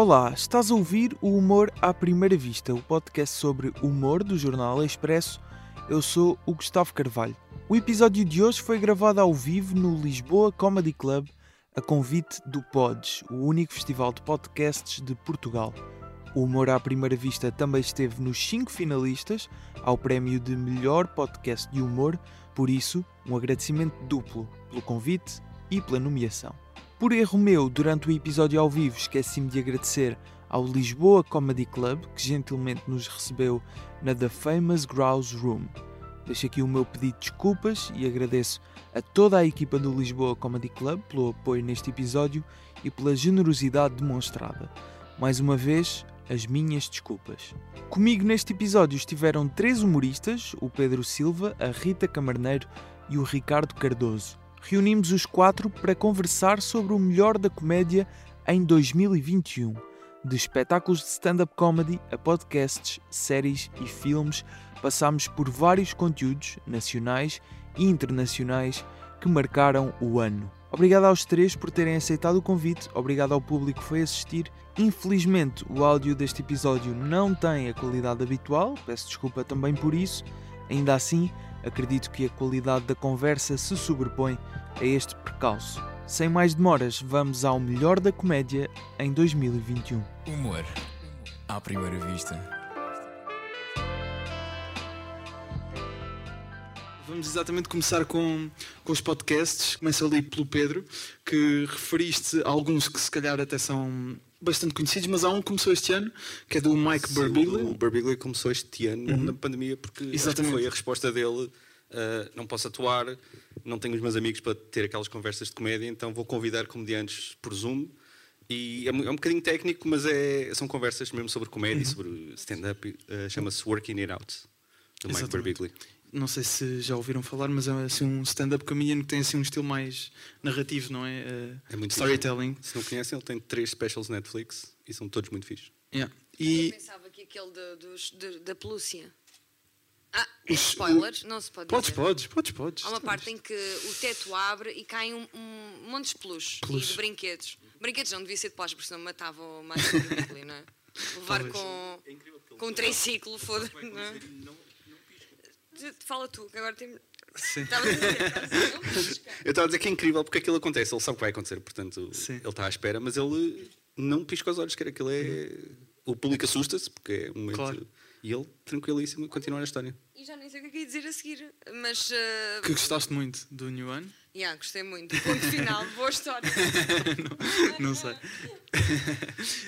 Olá, estás a ouvir o Humor à Primeira Vista, o podcast sobre humor do jornal Expresso. Eu sou o Gustavo Carvalho. O episódio de hoje foi gravado ao vivo no Lisboa Comedy Club, a convite do Pods, o único festival de podcasts de Portugal. O Humor à Primeira Vista também esteve nos cinco finalistas ao prémio de melhor podcast de humor, por isso, um agradecimento duplo pelo convite e pela nomeação. Por erro meu, durante o episódio ao vivo, esqueci-me de agradecer ao Lisboa Comedy Club, que gentilmente nos recebeu na The Famous Grouse Room. Deixo aqui o meu pedido de desculpas e agradeço a toda a equipa do Lisboa Comedy Club pelo apoio neste episódio e pela generosidade demonstrada. Mais uma vez, as minhas desculpas. Comigo neste episódio estiveram três humoristas: o Pedro Silva, a Rita Camarneiro e o Ricardo Cardoso reunimos os quatro para conversar sobre o melhor da comédia em 2021. De espetáculos de stand-up comedy a podcasts, séries e filmes, passámos por vários conteúdos nacionais e internacionais que marcaram o ano. Obrigado aos três por terem aceitado o convite, obrigado ao público que foi assistir. Infelizmente, o áudio deste episódio não tem a qualidade habitual, peço desculpa também por isso. Ainda assim, acredito que a qualidade da conversa se sobrepõe a este percalço. Sem mais demoras, vamos ao melhor da comédia em 2021. Humor à primeira vista. Vamos exatamente começar com, com os podcasts. Começa ali pelo Pedro, que referiste a alguns que se calhar até são bastante conhecidos, mas há um que começou este ano, que é do Mike Birbiglia. O Birbiglia começou este ano, Uhum. na pandemia, porque Exatamente. foi a resposta dele. uh, não posso atuar, não tenho os meus amigos para ter aquelas conversas de comédia, então vou convidar comediantes por Zoom. E é, mu- é um bocadinho técnico, mas é, são conversas mesmo sobre comédia, Uhum. sobre stand-up. uh, Chama-se Working It Out, do Mike Exatamente. Birbiglia. Não sei se já ouviram falar, mas é assim, um stand-up comedian que tem assim, um estilo mais narrativo, não é? Eh, É muito storytelling. Se não conhecem, ele tem três specials Netflix e são todos muito fixos. Yeah. Eu E pensava que aquele de- dos- de- da pelúcia. Ah, Os- spoiler, não se pode podes, dizer. podes, podes, podes. Há uma parte em que o teto abre e caem um, um monte de peluche, Peluche. e de brinquedos. Brinquedos não, devia ser de pós, porque senão matavam mais o Birbiglia, não é? Levar Talvez. com, com um triciclo, foda não é? Fala tu, que agora tem. Sim. Estava a dizer, estava a dizer, não pisca. Eu estava a dizer que é incrível porque aquilo acontece, ele sabe o que vai acontecer, portanto Sim. ele está à espera, mas ele não pisca os olhos, que aquilo é. O público assusta-se, porque é um momento. Claro. E ele, tranquilíssimo, continua a história. E já nem sei o que é que ia dizer a seguir, mas. ah, Que gostaste muito do New One? Yeah, gostei muito. Ponto final, boa história. Não sei.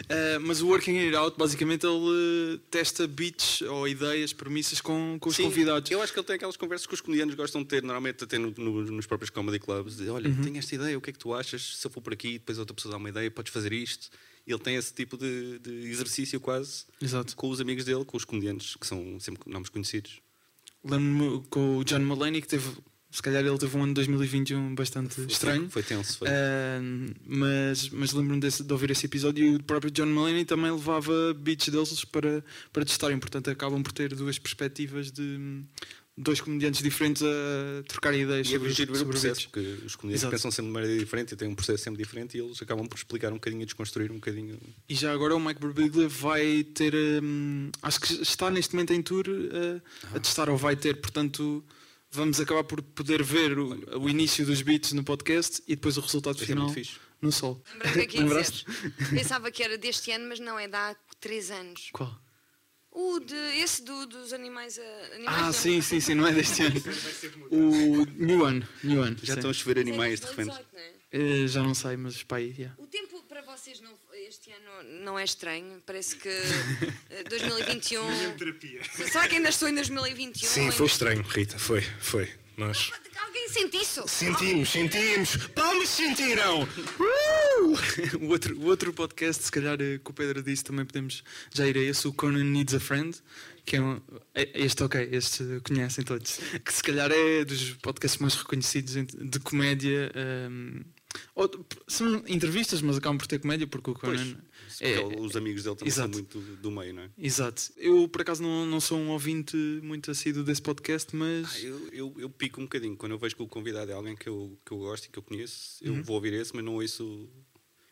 Eh, mas o Working It Out, basicamente, ele eh, testa beats ou ideias, premissas com, com os Sim, convidados. Eu acho que ele tem aquelas conversas que os comediantes gostam de ter, normalmente até no- no- nos próprios comedy clubs. De, Olha, Uhum. tenho esta ideia, o que é que tu achas? Se eu for por aqui, depois outra pessoa dá uma ideia, podes fazer isto. Ele tem esse tipo de, de exercício quase Exato. com os amigos dele, com os comediantes, que são sempre nomes conhecidos. Lembro-me com o John Mulaney, que teve, se calhar, ele teve um ano de 2021 bastante estranho. Foi tenso, foi. Ahm, mas mas lembro-me de ouvir esse episódio e o próprio John Mulaney também levava beats deles para, para testarem. Portanto, acabam por ter duas perspectivas de dois comediantes diferentes a trocar ideias E é sobre, giro ver o sobre processo, porque os comediantes Exato. pensam sempre de maneira diferente e têm um processo sempre diferente e eles acabam por explicar um bocadinho e desconstruir um bocadinho. E já agora o Mike Birbiglia vai ter, hum, acho que está neste momento em tour uh, a testar, ou vai ter, portanto vamos acabar por poder ver o, o início dos beats no podcast e depois o resultado Isso é final muito fixe. no sol. É Lembraste? dizer. Pensava que era deste ano, mas não, é de há três anos. Qual? O de, esse do, dos animais. ah, animais Ah, não. sim, sim, sim, não é deste ano. O New One, New One. Já sim. estão a chover é animais de 2018, repente. não é? Eh, já não sei, mas pá, aí, yeah. O tempo para vocês não, este ano não é estranho. Parece que eh, 2021. Será que ainda estou em 2021? Sim, foi estranho, Rita, foi, foi. Nós Alguém sente isso? sentimos, sentimos, palmas sentiram! o, outro, o outro podcast, se calhar eh, que o Pedro disse, também podemos já ir a esse, o Conan Needs a Friend, que é um, é- este, ok, este conhecem todos, que se calhar é dos podcasts mais reconhecidos de comédia. ehm, são entrevistas, mas acabam por ter comédia, porque o Conan. Porque é- os amigos dele também Exato. são muito do meio, não é? Exato. Eu, por acaso, não, não sou um ouvinte muito assíduo desse podcast, mas. Ah, eu, eu, eu pico um bocadinho. Quando eu vejo que o convidado é alguém que eu, que eu gosto e que eu conheço, Uhum. eu vou ouvir esse, mas não ouço.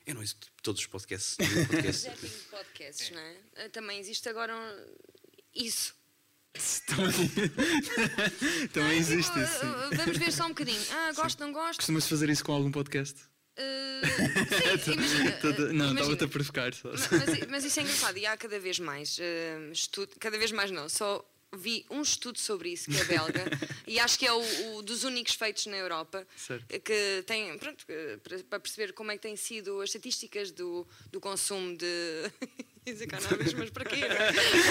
Eu não ouço todos os podcasts. nenhum podcast. Zapping de podcasts, não é? Ah, Também existe agora um- isso. Também, também Ah, existe tipo, sim. ah, Vamos ver só um bocadinho. Ah, gosto, não gosto. Costumas fazer isso com algum podcast? Ah, sim, imagina, Toda- ah, Não, estava-te a provocar só. Ma- Mas, mas isso é engraçado e há cada vez mais uh, estudo, cada vez mais não, só vi um estudo sobre isso que é belga e acho que é o, o dos únicos feitos na Europa Certo. que tem, pronto, para perceber como é que têm sido as estatísticas do, do consumo de ia dizer cannabis, mas para quê?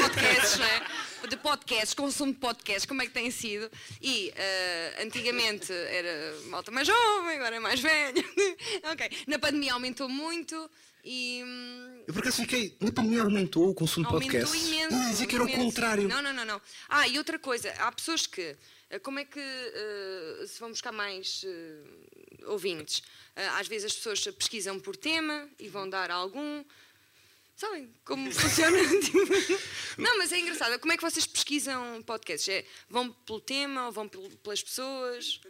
Podcasts, não é? De podcasts, consumo de podcasts, como é que tem sido? E uh, antigamente era malta mais jovem, agora é mais velha. ok, na pandemia aumentou muito e. hum, Eu por acaso fiquei. Na pandemia aumentou o consumo de Aumentou podcasts. imenso. Eu ia dizer que era o contrário. Não, não, não, não. Ah, e outra coisa, há pessoas que. eh, Como é que eh, se vão buscar mais eh, ouvintes? Eh, às vezes as pessoas pesquisam por tema e vão dar algum. Sabem como funciona? Não, mas é engraçado. Como é que vocês pesquisam podcasts? É, vão pelo tema ou vão pel- pelas pessoas?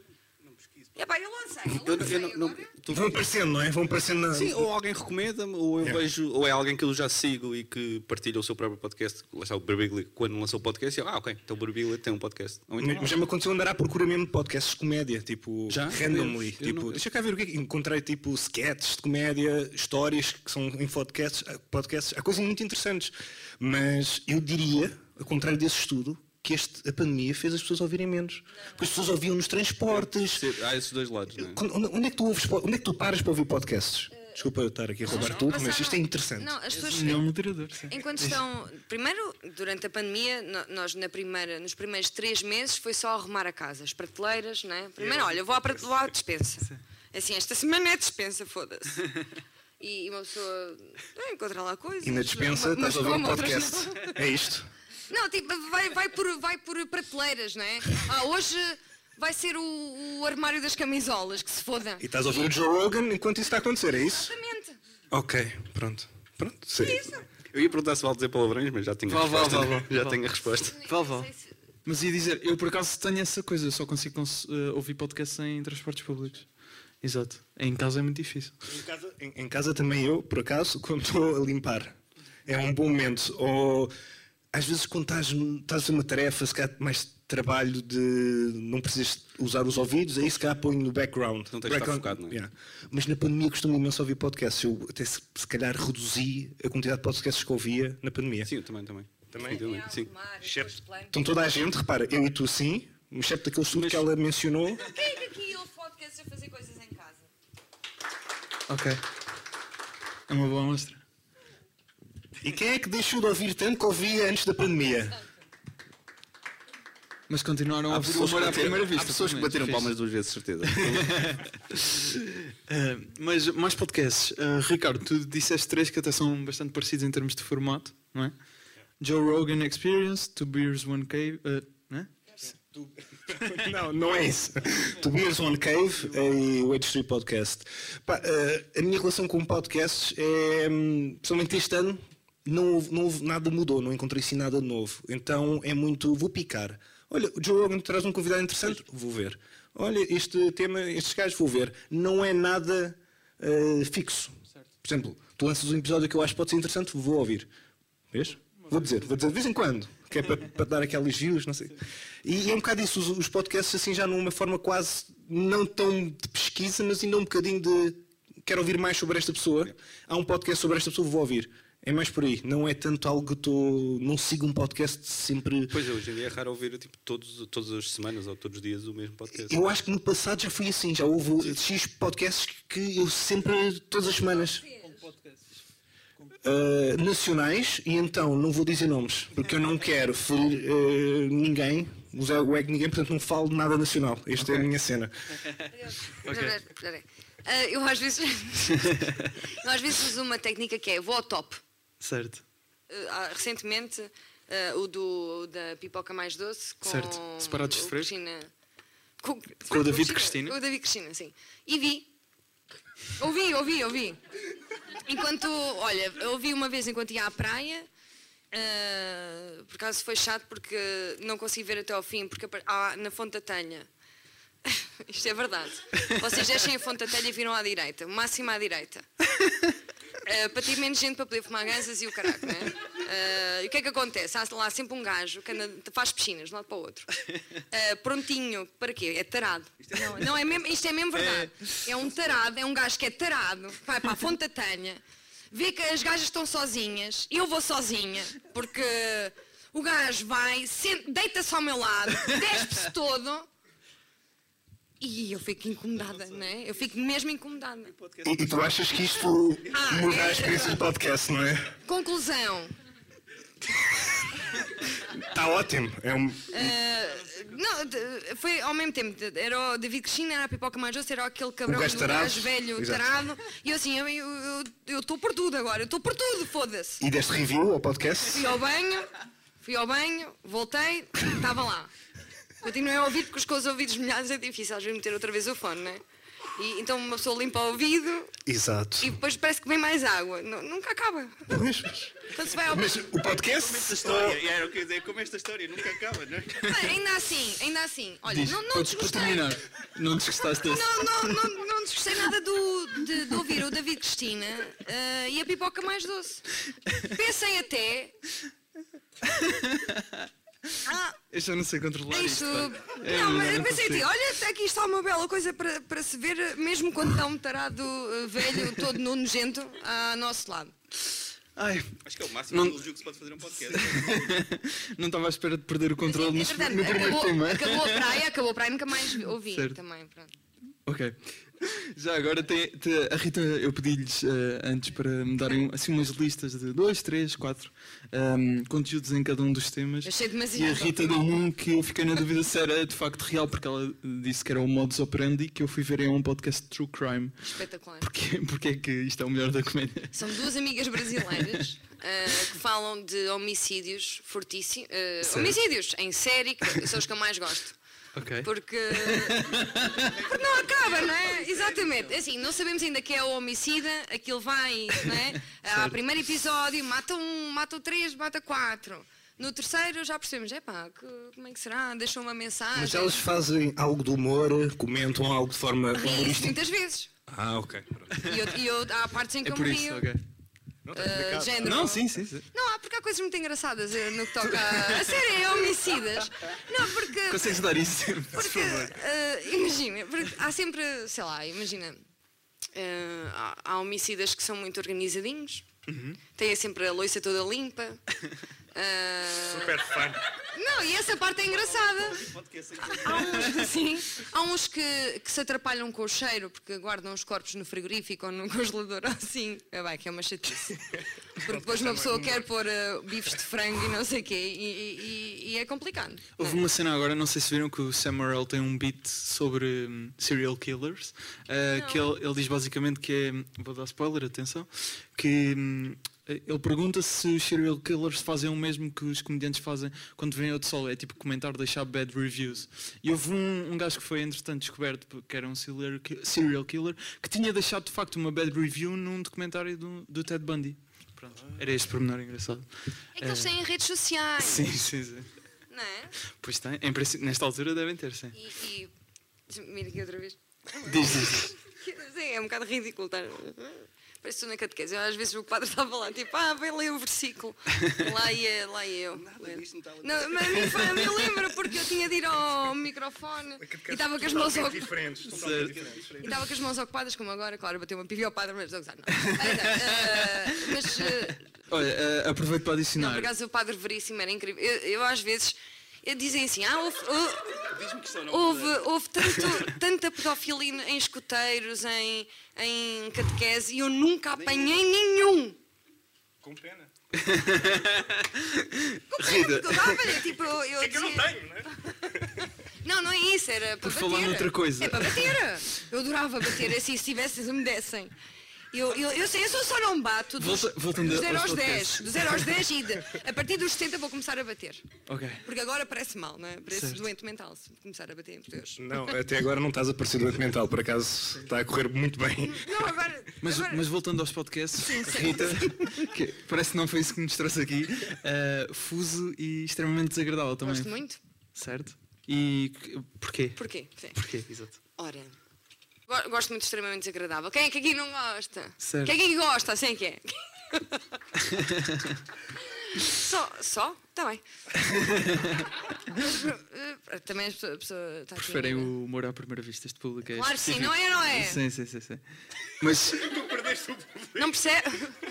É pá, eu lancei, eu lancei eu não, não, tu- Vão aparecendo, não é? Vão aparecendo na. Sim, ou alguém recomenda-me, ou eu Yeah. vejo, ou é alguém que eu já sigo e que partilha o seu próprio podcast. Lá está o Berbigli, quando lançou o podcast, eu, ah, ok, então o Berbigli tem um podcast. Ou então, Mas já me aconteceu andar à procura mesmo de podcasts de comédia, tipo, Já? randomly. Eu tipo, não- deixa cá ver o que é que encontrei, tipo, sketches de comédia, histórias que são em podcasts, podcasts. Há coisas muito interessantes. Mas eu diria, ao contrário desse estudo, que este, a pandemia fez as pessoas ouvirem menos. Porque as pessoas ouviam nos transportes. há esses dois lados, não é? Quando- Onde, onde é que tu ouves, onde é que tu paras para ouvir podcasts? Desculpa eu estar aqui a roubar tudo, mas isto é interessante. Não, as pessoas. Não, moderador, sim. Enquanto estão. Primeiro, durante a pandemia, nós na primeira, nos primeiros três meses foi só arrumar a casa, as prateleiras, não é? Primeiro, olha, vou à, prate- vou à despensa. Assim, esta semana é despensa, foda-se. E uma pessoa eh, encontra lá coisas. E na dispensa estás a ouvir um podcast. não. É isto. Não, tipo, vai, vai, por, vai por prateleiras, não é? Ah, hoje vai ser o, o armário das camisolas, que se foda. E estás a ouvir o Joe Rogan enquanto isso está a acontecer, é isso? Exatamente. Ok, pronto. Pronto, sei. Eu ia perguntar se vale dizer palavrões, mas já tenho a resposta. vale, vale. já Vale. tenho a resposta. Val, val. Mas ia dizer, eu por acaso tenho essa coisa, eu só consigo cons- eh, ouvir podcasts em transportes públicos. Exato. Em casa é muito difícil. Em casa, em- em casa também eu, por acaso, quando estou a limpar. É um bom momento. Ou às vezes quando estás, estás a fazer uma tarefa, se calhar mais trabalho de não precisas usar os ouvidos, aí se calhar ponho no background. Não tens de estar Background, focado, não é? yeah. Mas na pandemia costumo imenso ouvir podcasts. Eu até se, se calhar reduzi a quantidade de podcasts que ouvia na pandemia. Sim, eu também, também. Também? Sim. Plano. Então toda a gente, repara, eu e tu sim, exceto daquele estudo Mas- que ela mencionou. Quem é que aqui ouve podcasts a fazer coisas em casa? Ok. É uma boa amostra. E quem é que deixou de ouvir tanto que ouvia antes da pandemia? Mas continuaram a Há ouvir o humor à primeira há vista. pessoas que bateram fixe. palmas duas vezes, certeza. Eh, mas mais podcasts. Eh, Ricardo, tu disseste três que até são bastante parecidos em termos de formato, não é? Joe Rogan Experience, Two Beers, One Cave. eh, não é? Não, não é isso. Tu Beers One Cave e o H3 Podcast. Pá, a minha relação com podcasts é, hum, principalmente este ano, não houve, não nada mudou, não encontrei assim nada novo. Então é muito, vou picar. Olha, o Joe Rogan traz um convidado interessante, vou ver. Olha, este tema, estes gajos, vou ver. Não é nada eh, fixo. Por exemplo, tu lanças um episódio que eu acho que pode ser interessante, vou ouvir. Vês? Vou dizer, vou dizer de vez em quando, que é para, para dar aqueles views, não sei. E é um bocado isso, os, os podcasts assim já numa forma quase não tão de pesquisa, mas ainda um bocadinho de quero ouvir mais sobre esta pessoa. Há um podcast sobre esta pessoa, vou ouvir. É mais por aí, não é tanto algo que estou. Não sigo um podcast sempre. Pois é, hoje em dia é raro ouvir tipo, todos, todas as semanas ou todos os dias o mesmo podcast. Eu acho que no passado já foi assim, já houve X podcasts que eu sempre, todas as semanas. Uh, nacionais, e então não vou dizer nomes, porque eu não quero ferir uh, ninguém, usar o de ninguém, portanto não falo de nada nacional. Esta é a minha cena. Aí. Ah, eu às vezes. eu às vezes uso uma técnica que é vou ao top. Certo. Ah, recentemente, ah, o do, da pipoca mais doce com. Certo. Separados de fresco? Com, Com o David Cristina? Com o David Cristina, sim. E vi. Ouvi, ouvi, ouvi. Enquanto. Olha, eu ouvi uma vez enquanto ia à praia. ah, por acaso foi chato porque não consegui ver até ao fim, porque ah, na Fonte da Tanha. Isto é verdade. Vocês deixem a Fonte da Telha e viram à direita, o máximo à direita. Uh, para ter menos gente para poder fumar gansas e o caraco, não é? Uh, e o que é que acontece? Há lá sempre um gajo que anda, faz piscinas de um lado para o outro. Uh, prontinho, para quê? É tarado. Não, não é mesmo, isto é mesmo verdade. É um tarado, é um gajo que é tarado, vai para a Fonte da Tanha, vê que as gajas estão sozinhas, eu vou sozinha, porque o gajo vai, deita-se ao meu lado, despe-se todo e eu fico incomodada, não é? Eu fico mesmo incomodada. E, e tu achas que isto ah, muda a experiência do podcast, não é? Conclusão. Está ótimo. É um... Uh, não, foi ao mesmo tempo. Era o David Cristina, era a pipoca mais doce, era aquele cabrão do gajo velho, Exato. tarado. E eu assim, eu estou por tudo agora, eu estou por tudo, foda-se. E deste review ao podcast? Fui ao banho, fui ao banho, voltei, estava lá. Continuei a ouvir porque com os ouvidos molhados é difícil às vezes meter outra vez o fone, não é? E, então uma pessoa limpa o ouvido Exato. e depois parece que vem mais água. N nunca acaba. Mas, Quando se vai ao... mas o podcast. Como esta história, oh. era o que eu dizer, como esta história nunca acaba, não é? Ah, ainda assim, ainda assim, olha, Diz, não, não desgostei. terminar. Não desgostaste desse. Não, não, não, não desgostei nada do, de, de ouvir o David Cristina uh, e a pipoca mais doce. Pensem até ah, eu já não sei controlar isso. É, não, mas eu pensei assim, olha, aqui está uma bela coisa para, para se ver, mesmo quando está um tarado uh, velho, todo nojento, ao nosso lado. Ai, Acho que é o máximo não... elogio que se pode fazer um podcast. não estava à espera de perder o controle no, no primeiro tema. Acabou a praia, acabou a praia, nunca mais ouvi certo. também. Pronto. Ok. Já agora tem, tem, a Rita, eu pedi-lhes uh, antes para me darem assim umas listas de dois, três, quatro um, conteúdos em cada um dos temas. Achei demasiado. E a Rita deu um que eu fiquei na dúvida se era de facto real, porque ela disse que era o modus operandi que eu fui ver em um podcast de True Crime. Espetacular. Porque, porque é que isto é o melhor da comédia? São duas amigas brasileiras uh, que falam de homicídios fortíssimos. Uh, homicídios em série, que são os que eu mais gosto. Okay. Porque... Porque não acaba, não é? Exatamente. É assim, não sabemos ainda que é o homicida, aquilo vai, não é? Há primeiro episódio, mata um, mata três, mata quatro. No terceiro já percebemos, é pá, como é que será? Deixam uma mensagem. Mas elas fazem algo de humor, comentam algo de forma humorística? Muitas vezes. Ah, ok. E eu, e eu, há partes em que é eu por me isso, okay. Não, uh, género. não, sim, sim, sim. Não, há porque há coisas muito engraçadas eh, no que toca a, a sério, é homicidas. Não, porque. Consegues dar isso? Porque, uh, imagina, porque há sempre, sei lá, imagina. Uh, há, há, homicidas que são muito organizadinhos, uhum. têm sempre a loiça toda limpa. Uh... Super fã. Não, e essa parte é engraçada. Há uns, assim, há uns que, que se atrapalham com o cheiro porque guardam os corpos no frigorífico ou no congelador assim. É bem, que é uma chatice. Porque depois uma pessoa quer pôr uh, bifes de frango e não sei o quê e, e, e, é complicado. Houve uma cena agora, não sei se viram que o Sam Morrell tem um beat sobre um, serial killers. Uh, que ele, ele, diz basicamente que é. Vou dar spoiler, atenção. Que. Um, ele pergunta se os serial killers fazem o mesmo que os comediantes fazem quando vêm ao de sol, é tipo comentar, deixar bad reviews. E houve um, um gajo que foi entretanto descoberto, que era um serial killer, que tinha deixado de facto uma bad review num documentário do, do Ted Bundy. Pronto, era este pormenor engraçado. É que eles têm redes sociais. Sim, sim, sim. Não é? Pois tem, em nesta altura devem ter, sim. E. e... Mira aqui outra vez. Diz, diz. é um bocado ridículo estar. Parece na catequese. Eu, às vezes o padre estava lá, tipo, ah, vem ler o versículo. Lá ia, lá ia eu. Nada disso não não, Mas a mim lembra porque eu tinha de ir ao microfone e estava com as mãos ocupadas. E estava com as mãos ocupadas, como agora, claro, bateu uma pivi ao padre, mas não. Uh, mas. Uh, Olha, uh, aproveito para adicionar. Não, por acaso o padre Veríssimo era incrível. Eu, eu às vezes dizem assim, ah, houve, houve, houve tanto, tanta pedofilia em escuteiros, em, em catequese, e eu nunca apanhei nenhum. Com pena. Com pena, porque eu dava tipo, eu, eu é que eu não tenho, né? Não, não é isso, era para Por bater. falar noutra coisa. É para bater. Eu adorava bater, assim, se tivessem, se me dessem. Eu, eu, eu, sei, eu só não bato dos, Volta, dos 0 aos 10. Dos 0 aos 10 e de, a partir dos 60 vou começar a bater. Ok. Porque agora parece mal, não é? Parece certo. doente mental se começar a bater em português. Não, até agora não estás a parecer doente mental, por acaso está a correr muito bem. Não, agora. Mas, agora... mas voltando aos podcasts, sim, Rita, que parece que não foi isso que nos trouxe aqui, uh, fuso e extremamente desagradável também. Gosto muito. Certo? E porquê? Porquê? Sim. Porquê, exato. Ora Gosto muito de extremamente desagradável. Quem é que aqui não gosta? Certo. Quem é que aqui gosta? Assim que é. só? Só? Está bem. Eh, Também as pessoas. a pessoa está aqui Preferem o humor à primeira vista, este público é Claro que sim, não é, não é? Sim, sim, sim, sim. Mas, Não percebe?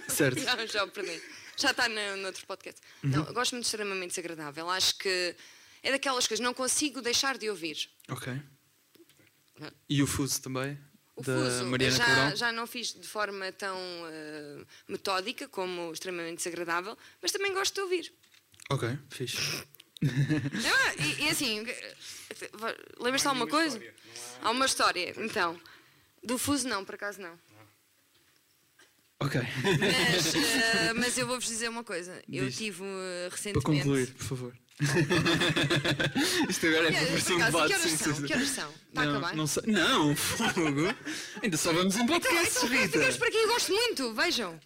certo. Já, já o perdi. Já está no, no outro podcast. Uhum. Não, gosto muito de extremamente desagradável. Acho que é daquelas coisas, não consigo deixar de ouvir. Ok. E o Fuso também? O da fuso Mariana já, já não fiz de forma tão eh, metódica como extremamente desagradável, mas também gosto de ouvir. Ok, fixe. Ah, e, e assim, lembras-te de alguma coisa? Há uma história, então. Do fuso não, por acaso não. Ok. Mas, eh, mas eu vou-vos dizer uma coisa. Eu Diz. tive eh, Para recentemente. concluir, por favor. Isto agora é para por parecer um debate. que horas são? Que horas são? Está a acabar? não, sei. não, fogo. Ainda só vamos em podcasts, Então, Rita. ficamos por aqui, eu gosto muito, vejam.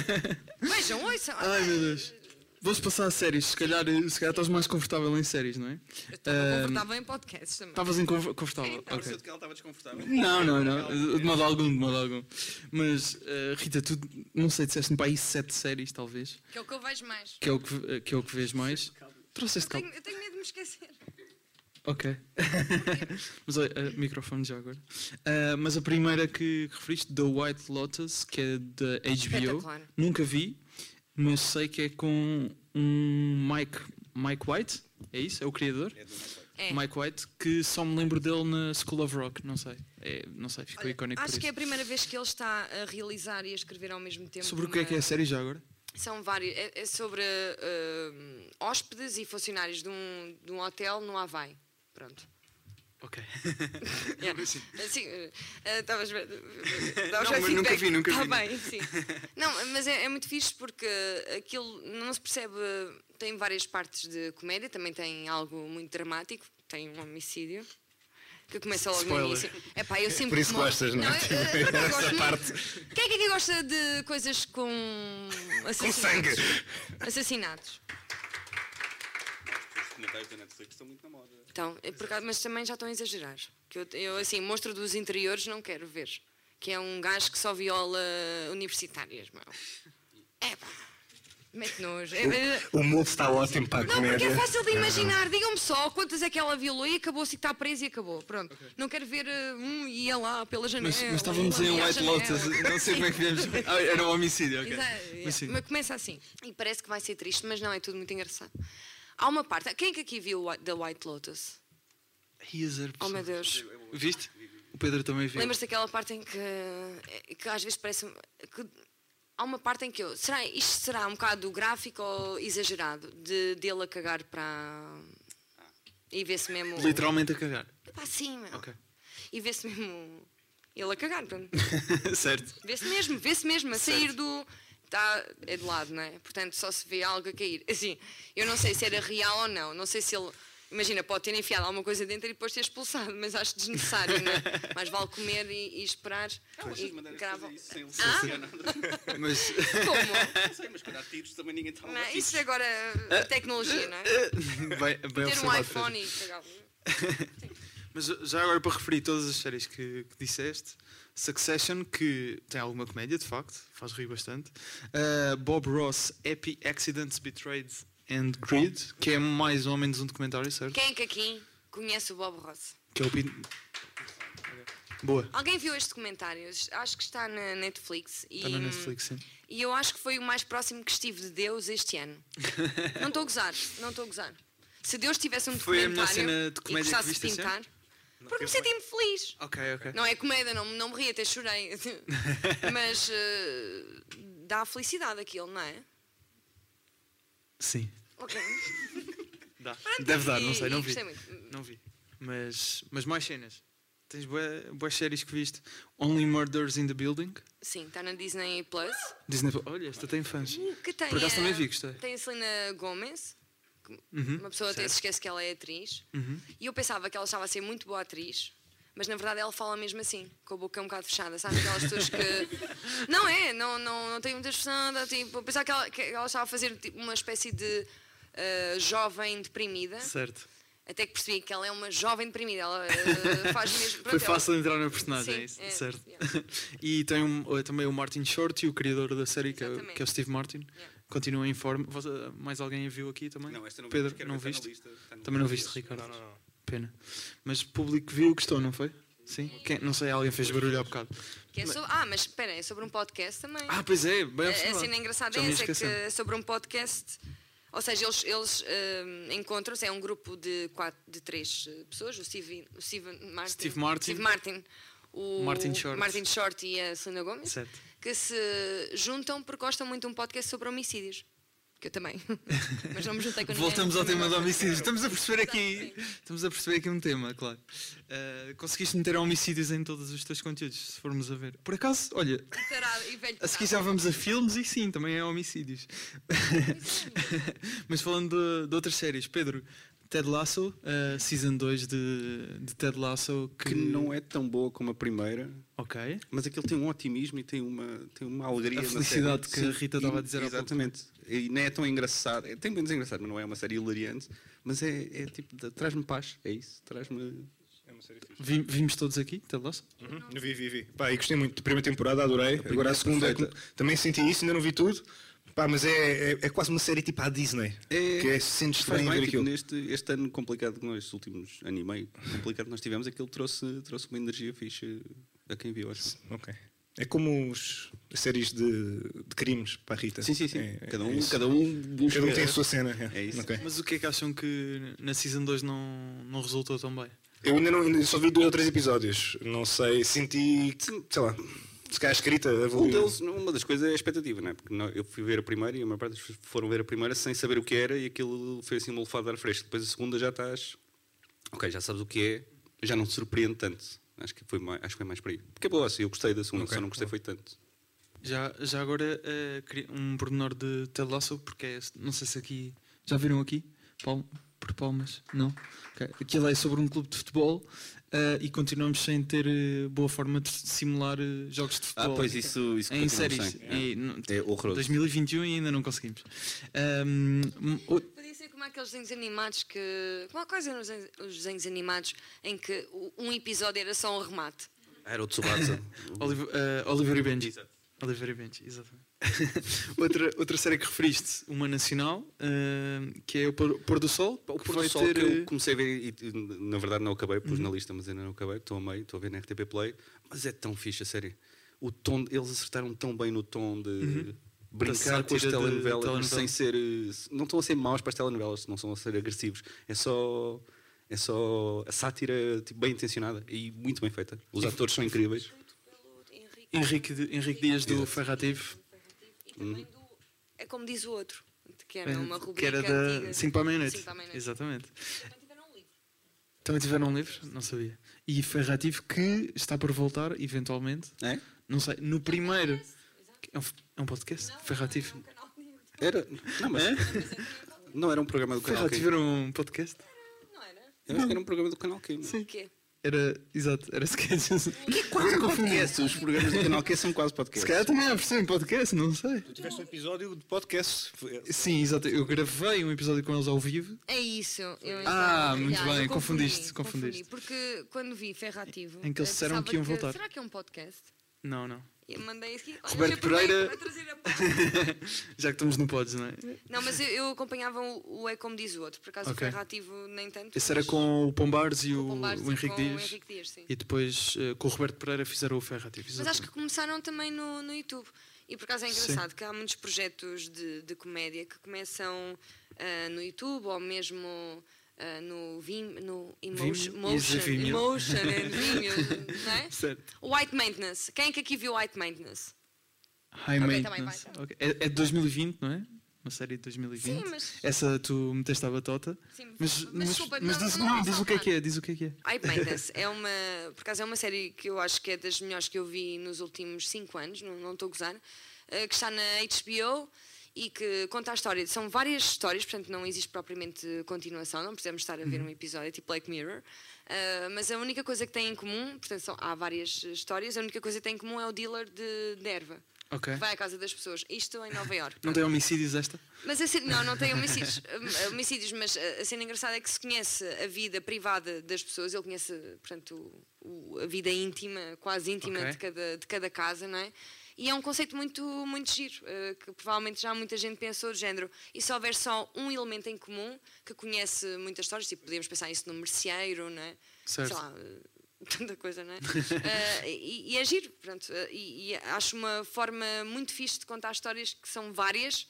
vejam, ouçam. Ai meu Deus. Vamos passar a séries. Se calhar, se calhar estás mais confortável em séries, não é? Eu Estou Ahm, confortável em podcasts também. Estavas inconfortável. Pareceu Ok. que ela estava desconfortável. Não, não, não. De modo algum, de modo algum. Mas, eh, Rita, tu, não sei, disseste-me para aí sete séries, talvez. Que é o que eu vejo mais. Que é o que, que, é o que vês mais. Trouxeste Eu calma. tenho, eu tenho medo de me esquecer. Ok. mas olha, eh, microfone já agora. Ah, mas a primeira que, referiste, The White Lotus, que é da HBO, nunca vi, mas sei que é com um Mike, Mike White, é isso? É o criador? É. Mike White, que só me lembro dele na School of Rock, não sei. É, não sei, ficou Olha, icónico acho por que é a primeira vez que ele está a realizar e a escrever ao mesmo tempo. Sobre o que é que é a série já agora? São vários. É, é sobre eh, hóspedes e funcionários de um, de um hotel no Havaí. Pronto. Ok. Yeah. Assim, eh, eh, Estavas estavas Não, mas nunca vi, nunca Tá vi. bem, sim. Não, mas é, é muito fixe porque aquilo não se percebe. Tem várias partes de comédia, também tem algo muito dramático, tem um homicídio. Que começa logo Spoiler. no início. É pá, eu sempre. Por isso morro. gostas, não é? eu- eu- eu gosto Essa parte. Quem é que gosta de coisas com. Com assassinatos? sangue. Assassinatos. Os comentários da Netflix estão muito na moda. Então, é por mas também já estão a exagerar. Que eu, eu, assim, monstro dos interiores não quero ver. Que é um gajo que só viola universitárias, meu. É pá. Mete nojo. É- é- O mood está ótimo para a não, porque comédia. é fácil de imaginar. Digam-me só quantas é que ela violou e acabou-se e está presa e acabou. Pronto. Não quero ver uh, um e ia lá pela janela. Mas, mas estávamos em White. Lotus, não sei como é que viemos. Ah, era um homicídio, ok. Exato. Mas começa assim. E parece que vai ser triste, mas não, é tudo muito engraçado. Há uma parte. Quem é que aqui viu The White Lotus? Zero Oh meu. Deus. Viste? O Pedro também viu. Lembras-te daquela parte em que, eh, que às vezes parece. Que há uma parte em que eu. Será, isto será um bocado gráfico ou exagerado? De dele a cagar para. E vê-se mesmo. Literalmente a cagar. Pá, sim, meu. Ok. E vê-se mesmo. Ele a cagar, pronto. certo. Vê-se mesmo, vê-se mesmo a sair do. Tá, é de lado, não é? Portanto, só se vê algo a cair. Assim, eu não sei se era real ou não. Não sei se ele. Imagina, pode ter enfiado alguma coisa dentro e depois ter expulsado, mas acho desnecessário, não é? Mais vale comer e, e esperar. Não, e gravam. fazer isso sem Ah? licenciar nada. Mas. Como? Não sei, mas quando há tiros também ninguém está Não, levar é? isso agora é tecnologia, não é? bem, bem Ter um iPhone e cagar. Mas já agora para referir todas as séries que, que disseste, Succession, que tem alguma comédia, de facto, faz rir bastante. Uh, Bob Ross, Happy Accidents, Betrayed and Greed, que é mais ou menos um documentário, certo? Quem é que aqui conhece o Bob Ross? Que é o Pin- Boa. Alguém viu este documentário? Acho que está na Netflix. E, Está na Netflix, sim. E eu acho que foi o mais próximo que estive de Deus este ano. não estou a gozar, não estou a gozar. Se Deus tivesse um Foi a documentário cena de e comédia que gostasse de pintar, porque me senti-me feliz. Ok, ok. Não é comédia, não, não me ri, até chorei. Mas eh, dá felicidade aquilo, não é? Sim. Ok. Dá. Pronto, Deve dar, e- não sei, não vi. Não vi. Mas, mas mais cenas. Tens boas, boas séries que viste. Only Murders in the Building. Sim, está na Disney Plus. Disney. Olha, esta tem fãs. Que tem Por acaso também vi, gostei. Tem a Selena Gomez. Uhum, Uma pessoa até certo. se esquece que ela é atriz. Uhum. E eu pensava que ela estava a ser muito boa atriz. Mas na verdade ela fala mesmo assim, com a boca um bocado fechada, sabe? Aquelas pessoas que. Não é, não, não, não tem muita expressão. Tipo, eu pensava que ela, que ela estava a fazer tipo, uma espécie de eh, jovem deprimida. Certo. Até que percebi que ela é uma jovem deprimida. Ela eh, faz mesmo. Foi ela- fácil entrar na personagem, Sim, é isso? é, certo. yeah. e tem um- eh, também o Martin Short, o criador da série, que é, que é o Steve Martin. Yeah. Continua em forma. Você- mais alguém a viu aqui também? Não, esta não Pedro, não viste? lista, Também não viste, Ricardo? Não, não, Pena. Mas o público viu, gostou, não foi? Sim? Quem- não sei, alguém fez barulho há bocado. que é sobre- ah, mas espera, é sobre um podcast também. Ah, pois é, bem A- a observado. cena engraçada é me ia essa, é que é sobre um podcast. Ou seja, eles, eles hum, encontram-se, é um grupo de, quatro, de três eh, pessoas, o Steve, o Steven Martin, Steve Martin. Steve Martin, o Martin Short. Martin Short e a Selena Gomez, Certo. Que se juntam porque gostam muito de um podcast sobre homicídios. Que eu também. Mas não me juntei com ninguém. Voltamos ao tema do gosto. homicídio. Estamos a perceber aqui, estamos a perceber aqui um tema, claro. Uh, conseguiste meter homicídios em todos os teus conteúdos, se formos a ver. Por acaso, olha, a seguir já vamos a filmes e sim, também é homicídios. Mas falando de, de outras séries, Pedro, Ted Lasso, uh, Season 2 de, de Ted Lasso, que, Que não é tão boa como a primeira, Ok. mas aquilo tem um otimismo e tem uma, tem uma alegria. A na felicidade série. que a Rita estava a dizer. Exatamente. E não é tão engraçado. É, tem menos engraçado, mas não é uma série hilariante. Mas é, é tipo, de- traz-me paz. É isso. Traz-me. É uma série fixe. Vi- vimos todos aqui, Ted Lasso? Uhum. Vi, vi, vi. Pá, e gostei muito. Da primeira temporada adorei. Agora a segunda é também senti isso, ainda não vi tudo. Pá, mas é, é, é quase uma série tipo à Disney. É, que é sentes Faz bem ver tipo, aquilo. neste este ano complicado que nós, estes últimos ano e meio complicado que nós tivemos, aquilo trouxe, trouxe uma energia fixe a quem viu, acho. Ok. É como os, as séries de, de crimes para a Rita. Sim, sim, sim. É- é cada, um, isso. cada um busca. Cada um tem a sua cena. É isso. Ok. Mas o que é que acham que na Season 2 não, não resultou tão bem? Eu ainda não ainda só vi dois ou três episódios. Não sei, senti. que, Sei lá. Se calhar a escrita Um deles, uma das coisas é a expectativa, não é? Porque eu fui ver a primeira e a maior parte das pessoas foram ver a primeira sem saber o que era e aquilo foi assim uma lufada de ar fresco. Depois a segunda já estás. Ok, já sabes o que é, já não te surpreende tanto. Acho que foi mais, acho que foi mais por aí. Porque é boa, assim, eu gostei da segunda, Ok. só não gostei foi tanto. Já, já agora queria- um pormenor de Ted Lasso, porque é, não sei se aqui. Já viram aqui? Palm, por palmas? Não? Ok. Aquilo é sobre um clube de futebol eh, e continuamos sem ter eh, boa forma de simular eh, jogos de Ah, futebol. pois isso, isso Em séries. sem. E não- É horroroso. 2021 e ainda não conseguimos. Ahm, o- Podia ser como aqueles desenhos animados que. Como quais eram os desenhos- os desenhos animados em que um episódio era só um remate? Era o Tsubasa. Oliver, eh, Oliver e Benji. Oliver e Benji, exatamente. outra, outra série que referiste, uma nacional, eh, que é o Pôr, do Sol. O Pôr do Sol ter, que eh, eu comecei a ver e e, na verdade não acabei, pus na lista, mas ainda não acabei, estou a meio, estou a ver na RTP Play, mas é tão fixe a série. O tom, eles acertaram tão bem no tom de brincar Da com as telenovelas, telenovela. sem ser. eh, Não estão a ser maus para as telenovelas, não estão a ser agressivos. É só. É só a sátira tipo, bem intencionada e muito bem feita. Os atores são incríveis. Henrique, Henrique Dias do Ferrativo. Também do. É como diz o outro, que era eh, uma que rubrica era da antiga. 5 para a meia-noite. Exatamente. Também tiveram um livro. Também tiveram um livro? Não sabia. E Ferrativo que está por voltar, eventualmente. É? Não sei, no primeiro. É um, é um podcast? Ferrativo. Era. Não, mas. Não era um programa do canal Q. Ferrativo era um podcast? Não era? Que era um programa do canal Q. não? O quê? Era, exato, era sketches. Quase podcast. Os programas do canal Q são quase Se podcasts. calhar também há versão em podcast, não sei. Tu tiveste um episódio de podcast. Sim, exato. Eu gravei um episódio com eles ao vivo. É isso. Eu, Ah, muito Já, bem, eu confundiste, confundi, confundiste. confundi, Porque quando vi Ferrativo. Em que eles disseram que iam voltar. Será que é um podcast? Não, não. Eu mandei aqui. olha, Roberto Pereira-. Já que estamos no Pods, não é? Não, mas eu, eu acompanhava o, o É Como Diz o Outro, por acaso Ok. o Ferrativo nem tanto. Esse era com o Pombares e o, Pombares o Henrique Dias. O Henrique Dias sim. E depois eh, com o Roberto Pereira fizeram o Ferrativo. Mas acho que começaram também no, no YouTube. E por acaso é Sim. engraçado que há muitos projetos de, de comédia que começam ah, no YouTube ou mesmo ah, no Vim, no Emotion, Motion, Vimeo. Emotion and Vimeo, não é? Certo. White Maintenance. Quem é que aqui viu White Maintenance? High Ok, tá Maintenance. vai, Ok. É, é de 2020, não é? Uma série de 2020. Sim, mas- Essa tu meteste à batota. Sim, mas, mas mas, desculpa, mas não- diz, não não, diz o que é que é, diz o que é que é. White Maintenance é uma, por acaso é uma série que eu acho que é das melhores que eu vi nos últimos 5 anos, não não estou a gozar, eh, que está na HBO e que conta a história. São várias histórias, portanto não existe propriamente continuação, não precisamos estar a ver um episódio tipo Black Mirror. Ah, mas a única coisa que têm em comum, portanto são- há várias histórias, a única coisa que têm em comum é o dealer de, de erva. Ok. Que vai à casa das pessoas. Isto em Nova Iorque. Não tem homicídios esta? Mas a cena, não, não tem homicídios, hum, homicídios, mas a cena engraçada é que se conhece a vida privada das pessoas, ele conhece, portanto, o- o- a vida íntima, quase íntima Ok. de, cada, de cada casa, não é? E é um conceito muito, muito giro, eh, que provavelmente já muita gente pensou do género. E se houver só um elemento em comum que conhece muitas histórias, tipo, podemos pensar isso no merceeiro, não é? Certo. Sei lá, eh, tanta coisa, não é? Eh, e, e é giro, pronto. e, e acho uma forma muito fixe de contar histórias que são várias,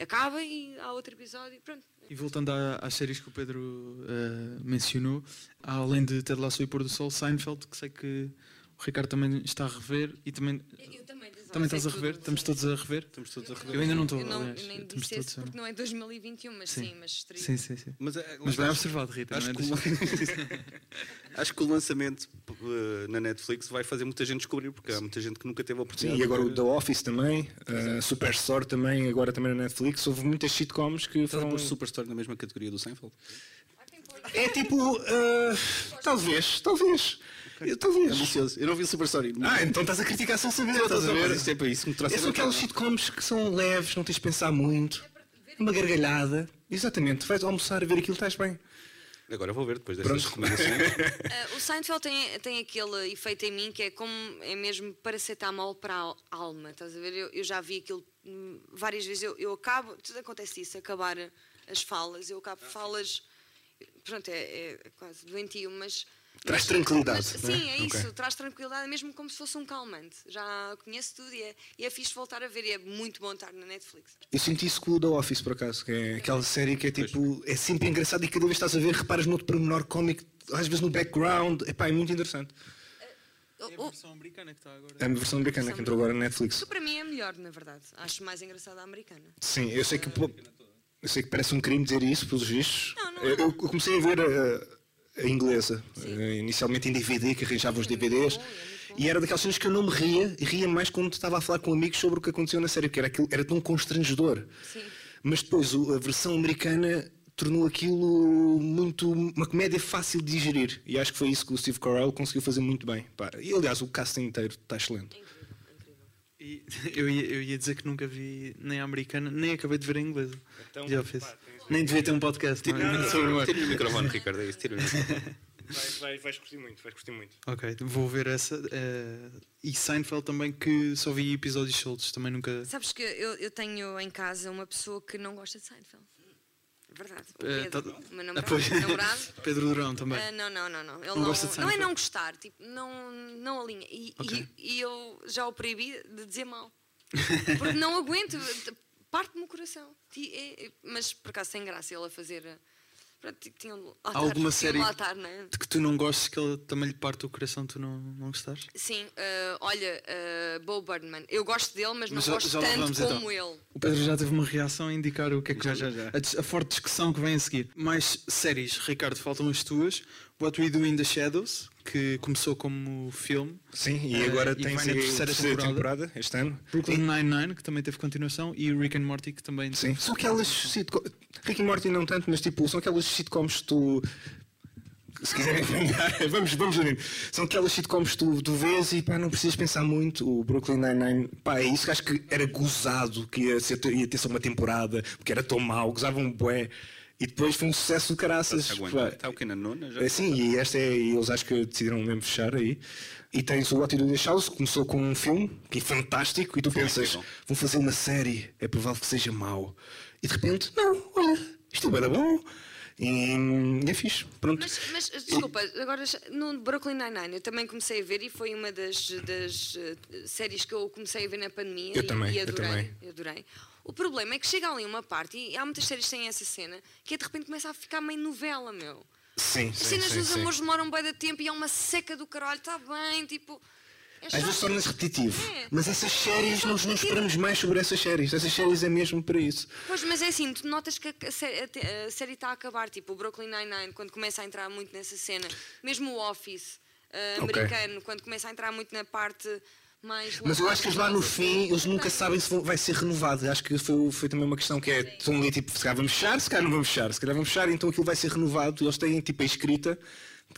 acaba e há outro episódio pronto. E voltando à- às séries que o Pedro eh, mencionou, além de Ted Lasso e Pôr do Sol, Seinfeld, que sei que o Ricardo também está a rever e também. Eu também, Também estás a rever? Estamos todos a rever? Estamos todos a rever. Eu ainda não estou. Não, aliás, eu nem estamos disse todos a- porque não é 2021, mas sim, Sim. mas estreia. Sim, sim, sim. Mas, é, Mas bem observado, Rita. Acho não que, é? o... acho que o lançamento uh, na Netflix vai fazer muita gente descobrir, porque há muita gente que nunca teve a Sim, oportunidade. e agora o The Office também, uh, Superstore também, agora também na Netflix. Houve muitas sitcoms que Estás a foram. pôr Superstore na mesma categoria do Seinfeld? É tipo. uh, talvez, talvez. Eu- É delicioso. Eu não vi o Superstore. Ah, então estás a criticar sem saber, estás a ver? Isto é para isso que me trouxe É são a aquelas sitcoms que são leves, não tens de pensar muito. Uma gargalhada. Exatamente, vais almoçar a ver aquilo, estás bem. Agora vou ver depois destas recomendações. Ah, o Seinfeld tem, tem aquele efeito em mim que é como é mesmo paracetamol para a alma, estás a ver? Eu, eu já vi aquilo várias vezes. Eu, eu acabo, tudo acontece isso, acabar as falas, eu acabo falas. Pronto, é, é quase doentio, mas. Traz mas- tranquilidade, mas- não é? sim, é isso, traz tranquilidade, mesmo como se fosse um calmante. Já conheço tudo e é, e é fixe voltar a ver e é muito bom estar na Netflix. Eu senti isso com o The Office, por acaso, que é aquela série que é tipo. É sempre engraçado e cada vez estás a ver, reparas no outro pormenor cómico, às vezes no background. Epá, é muito interessante. É a versão americana que está agora. É uma versão americana que entrou agora na Netflix. que para mim é melhor, na verdade. Acho mais engraçada a americana. Sim, eu sei que. pô, Eu sei que parece um crime dizer isso, pelos vistos. Não, não eu, é. eu comecei a ver a, a inglesa, eh, inicialmente em DVD, que arranjava os DVDs. E era daquelas cenas que eu não me ria, e ria mais quando estava a falar com amigos sobre o que aconteceu na série, porque era, aquilo, era tão constrangedor. Sim. Mas depois o- a versão americana tornou aquilo muito uma comédia fácil de digerir. E acho que foi isso que o Steve Carell conseguiu fazer muito bem. Pá, E aliás, o casting inteiro está excelente. E eu ia, eu ia dizer que nunca vi nem a americana, nem acabei de ver a inglesa. Então, The Office. Nem devia ter um podcast não sobre humor. Tira o microfone, Ricardo, é isso. Tira o microfone. Vais, curtir muito, vais curtir muito. Ok, vou ver essa. eh, e Seinfeld também, que só vi episódios soltos, também nunca. Sabes que eu, eu tenho em casa uma pessoa que não gosta de Seinfeld. É Verdade. O Eh, Pedro, tá- o meu Ah, namorado. pois. namorado Pedro Durão também. ah, não, não, não, não. Ele Não não, gosta de não é não gostar, tipo, não, não alinha. E, Ok. e, e eu já o proibi de dizer mal. Porque não aguento, parte-me o coração. E é- mas por acaso tem graça ele a fazer. eh, Pronto, de lá Há estar, alguma série estar, não é? de que tu não gostes, que ele também lhe parte o coração, tu não, não gostares? Sim, ah, olha, ah, Bo Birdman. Eu gosto dele, mas não Mas já- gosto já tanto vamos, como então. ele. O Pedro já teve uma reação a indicar o que é que Já, já, já. A, a forte discussão que vem a seguir. Mais séries, Ricardo, faltam as tuas. What We Do in the Shadows, que começou como filme. Sim, e Eh, agora e tem vai na terceira temporada. este ano. Brooklyn Nine-Nine, que também teve continuação. E Rick and Morty, que também. Sim, são aquelas sitcoms. Rick e Morty não tanto, mas tipo, são aquelas sitcoms que tu. Se quiserem apanhar, vamos, vamos ver. São aquelas sitcoms que tu, tu vês e pá, não precisas pensar muito. O Brooklyn Nine-Nine, pá, é isso que acho que era gozado que ia, ser, ia ter só uma temporada, porque era tão mau, gozavam um bué. E depois foi um sucesso de caraças. Está o que na nona já? É, sim, e esta é, e eles acho que decidiram mesmo fechar aí. E tens o What You Do in the que começou com um filme que é fantástico, e tu pensas, vão fazer uma série, é provável que seja mau. E de repente, não, olha, isto é bem bom. E, é fixe, pronto. Mas, mas desculpa, agora no Brooklyn Nine-Nine eu também comecei a ver e foi uma das, das eh, séries que eu comecei a ver na pandemia Eu e, também, e eu adorei, também. eu adorei. O problema é que chega ali uma parte, e há muitas séries que têm essa cena, que é de repente começa a ficar meio novela, meu. sim, As sim, cenas sim, dos sim. amores demoram bem de tempo e é uma seca do caralho, está bem, tipo. É Às vezes chato. torna-se repetitivo. É. Mas essas séries, nós não esperamos mais sobre essas séries. Essas séries é mesmo para isso. Pois, mas é assim, tu notas que a, a sé- a série está a acabar, tipo o Brooklyn Nine-Nine, quando começa a entrar muito nessa cena, mesmo o Office Ok. americano, quando começa a entrar muito na parte mais. Mas eu acho que eles lá no fim, eles nunca sabem se vai ser renovado. Acho que foi, foi também uma questão que é, estão ali tipo, se calhar vamos fechar, se calhar não vamos fechar, se calhar vamos fechar, então aquilo vai ser renovado. Eles têm tipo a escrita,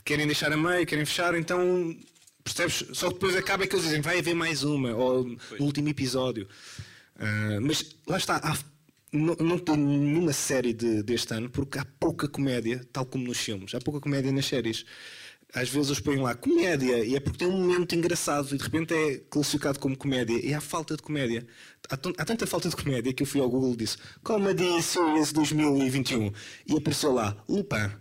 querem deixar a meio, querem fechar, então percebes? Só depois acaba que eles dizem, vai haver mais uma, ou no último episódio. Ah, mas lá está, há- não, não tem nenhuma série de- deste ano, porque há pouca comédia, tal como nos filmes, há pouca comédia nas séries. Às vezes eles põem lá comédia e é porque tem um momento engraçado e de repente é classificado como comédia e há falta de comédia. Há, há tanta falta de comédia que eu fui ao Google e disse Comedy Series 2021 e apareceu lá Lupin.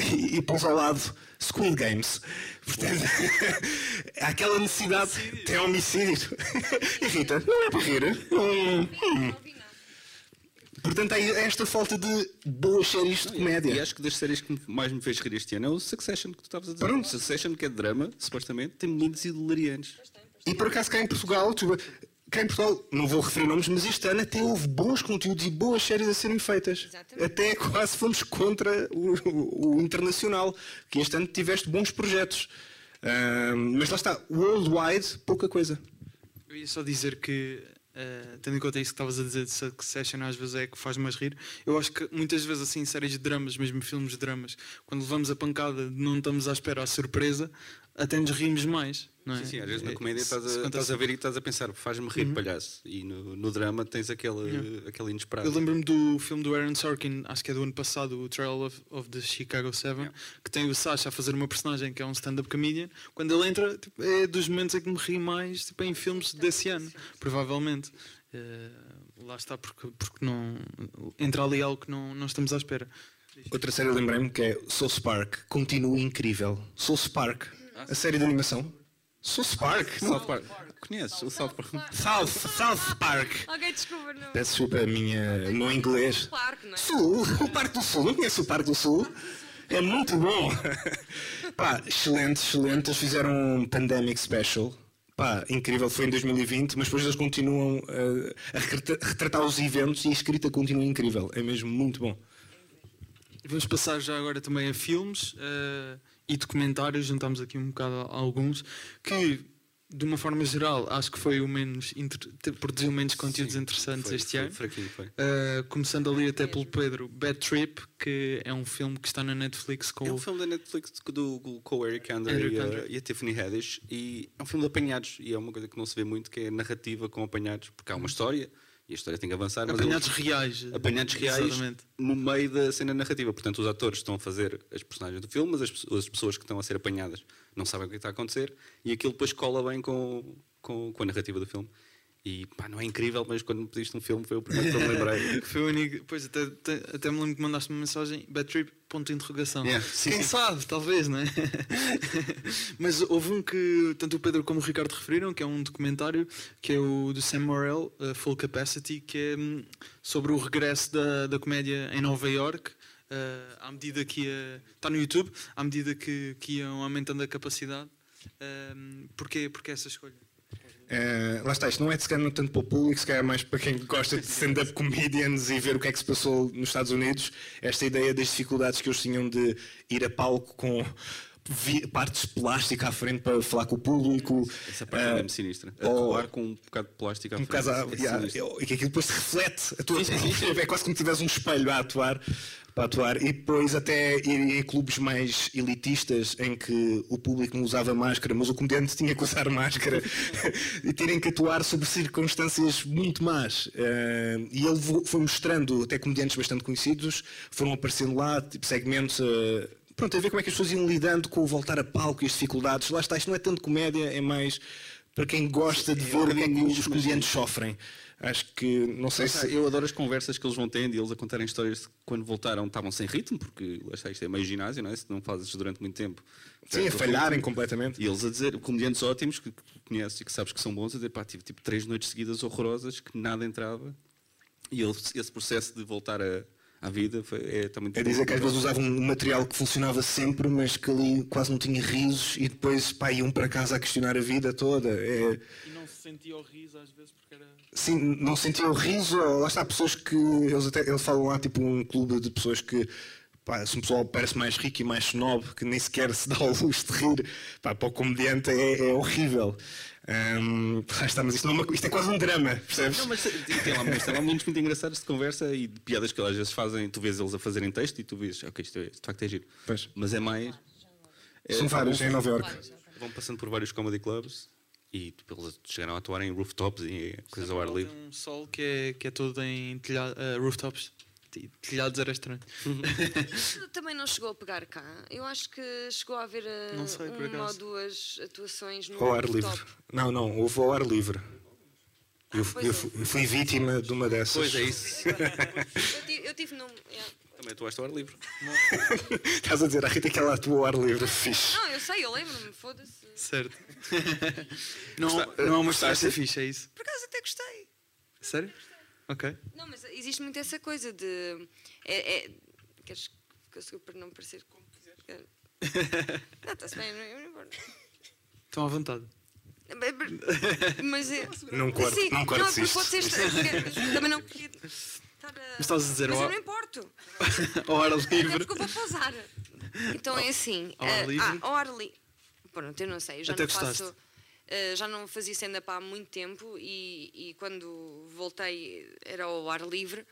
E, pôs ao lado Squid Games. Portanto, há aquela necessidade. Tem homicídio. E Rita, não é para rir. Hum, hum. Portanto, há esta falta de boas séries de comédia. E acho que das séries que mais me fez rir este ano é o Succession que tu estavas a dizer. Pronto. Succession, que é de drama, supostamente, tem meninos hilariantes. E por acaso cá em Portugal, tu- cá em Portugal, não vou referir nomes, mas este ano até houve bons conteúdos e boas séries a serem feitas. Exatamente. Até quase fomos contra o, o- o internacional, que este ano tiveste bons projetos. Ahm, mas lá está, worldwide, pouca coisa. Eu ia só dizer que, eh, tendo em conta isso que estavas a dizer de Succession, às vezes é que faz mais rir. Eu acho que muitas vezes, assim, séries de dramas, mesmo filmes de dramas, quando levamos a pancada, não estamos à espera, à surpresa, até nos rimos mais. Não é? Sim, sim, às vezes na É, comédia estás a, estás a ver e estás a pensar, faz-me rir, palhaço. E no, no drama tens aquele, aquele inesperado. Eu lembro-me do filme do Aaron Sorkin, acho que é do ano passado, o Trial of, of the Chicago Seven, que tem o Sasha a fazer uma personagem que é um stand-up comedian. Quando ele entra, tipo, é dos momentos em que me ri mais tipo, em filmes desse ano, provavelmente. Eh, lá está, porque, porque não, entra ali algo que não, não estamos à espera. Outra série lembrei-me que é South Park, continua incrível. South Park, a série de animação. South Park, South Park. Conheces o South Park? South, South Park. Ok, desculpa, não. Peço desculpa a minha, o meu inglês. Parque, não é? Sul, o Parque do Sul, não conheço o Parque do Sul? É muito bom. Pá, excelente, excelente. Eles fizeram um Pandemic Special. Pá, incrível, foi em 2020, mas depois eles continuam uh, a retrata- retratar os eventos e a escrita continua incrível. É mesmo muito bom. Vamos passar já agora também a filmes eh, e documentários, juntamos aqui um bocado a alguns, que de uma forma geral acho que foi o menos produziu menos conteúdos interessantes Foi- este foi ano. fraquinho, foi. Uh, começando ali até pelo Pedro, Bad Trip, que é um filme que está na Netflix com É um o filme da Netflix do, com o Eric Andre Eric e, a- e a Tiffany Haddish e é um filme de apanhados e é uma coisa que não se vê muito que é narrativa com apanhados porque há uma história e a história tem que avançar mas apanhados eles- reais. apanhados reais Exatamente. no meio da cena narrativa portanto os atores estão a fazer as personagens do filme mas as, as pessoas que estão a ser apanhadas não sabem o que está a acontecer e aquilo depois cola bem com, com, com a narrativa do filme e pá, não é incrível mas quando me pediste um filme foi o primeiro que eu me lembrei foi o único. Pois até, até, até me lembro que mandaste uma mensagem, Bad Trip, ponto de interrogação. Yeah, Quem sabe, talvez, não é? Mas houve um que tanto o Pedro como o Ricardo referiram, que é um documentário, que é o do Sam Morrell, uh, Full Capacity, que é hum, sobre o regresso da, da comédia em Nova York. uh, à medida que ia, está no YouTube, à medida que, que iam aumentando a capacidade. Um, porquê, porquê essa escolha? Eh, lá está, isto não é de se calhar não tanto para o público, se calhar é mais para quem gosta de stand-up comedians e ver o que é que se passou nos Estados Unidos. Esta ideia das dificuldades que eles tinham de ir a palco com partes de plástico à frente para falar com o público. essa parte é Eh, mesmo sinistra ou- atuar com um bocado de plástico à um frente, é yeah, sinistro. eu- e que aquilo depois se reflete a tua é quase como se tivesse um espelho a atuar para atuar. E depois até em clubes mais elitistas em que o público não usava máscara mas o comediante tinha que usar máscara e terem que atuar sobre circunstâncias muito más. Eh, e ele foi mostrando até comediantes bastante conhecidos foram aparecendo lá tipo segmentos eh, pronto a ver como é que as pessoas iam lidando com o voltar a palco e as dificuldades. Lá está isto não é tanto comédia é mais para quem gosta de ver o que é que os comediantes sofrem. Acho que, não sei se. Eu adoro as conversas que eles vão tendo e eles a contarem histórias de quando voltaram estavam sem ritmo, porque está, isto é meio ginásio, não é? Se não fazes durante muito tempo. Sim, a falharem ritmo. completamente. E eles a dizer, comediantes ótimos que conheces e que sabes que são bons, a dizer, pá, tive tipo três noites seguidas horrorosas que nada entrava. E eles, esse processo de voltar a, à vida foi, é, está muito É dizer que às vezes usavam um material que funcionava sempre, mas que ali quase não tinha risos e depois pá, iam para casa a questionar a vida toda. É, E não se sentia o riso às vezes porque era. Sim, não sentiam o riso. Lá está, pessoas que. Eles, até, eles falam lá, tipo, um clube de pessoas que pá, se um pessoal parece mais rico e mais snob, que nem sequer se dá ao luxo de rir, pá, para o comediante é, é horrível. Hum, está, mas isto, não é isto é quase um drama, percebes? Não, mas tem lá, mas tem lá momentos muito engraçados de conversa e de piadas que às vezes fazem, tu vês eles a fazerem texto e tu vês, ok, isto, é, isto de facto é giro. Pois. Mas é mais. é- São vários em Nova York. Vão passando por vários comedy clubs e tipo, eles chegaram a atuar em rooftops e coisas ao ar Tem livre. um sol que é, que é todo em telha- eh, rooftops. Telhados era estranho. Também não chegou a pegar cá. Eu acho que chegou a haver Não sei, uma ou duas atuações no Ao ar livre. Não, não, houve ao ar livre. Eu, pois eu é. fui, eu fui vítima de uma dessas. Pois é isso. Eu tive, eu tive num. yeah. Também atuaste ao ar livre. Estás a dizer à Rita que ela atua ao ar livre. Fixe. Não, eu sei, eu lembro-me, foda-se. Certo. não, não é uma experiência fixe, é isso? Por acaso até gostei. Sério? Ok. Não, mas existe muito essa coisa de. É, é, queres que eu para não parecer como quiseres? Não, está-se bem, não, não importa. Estão à vontade. Mas é. Não corte- Sim, não cortes porque isto. pode ser estranho, Também não queria. estar a- Mas estás a dizer Mas ao eu não importo. Ao ar livre. porque eu vou pausar. Então é assim. Ao ar eh, livre? Ah, ao ar livre. Pronto, eu não sei. Eu já Até não faço. gostaste? eh, já não fazia stand-up há muito tempo e, e quando voltei era ao ar livre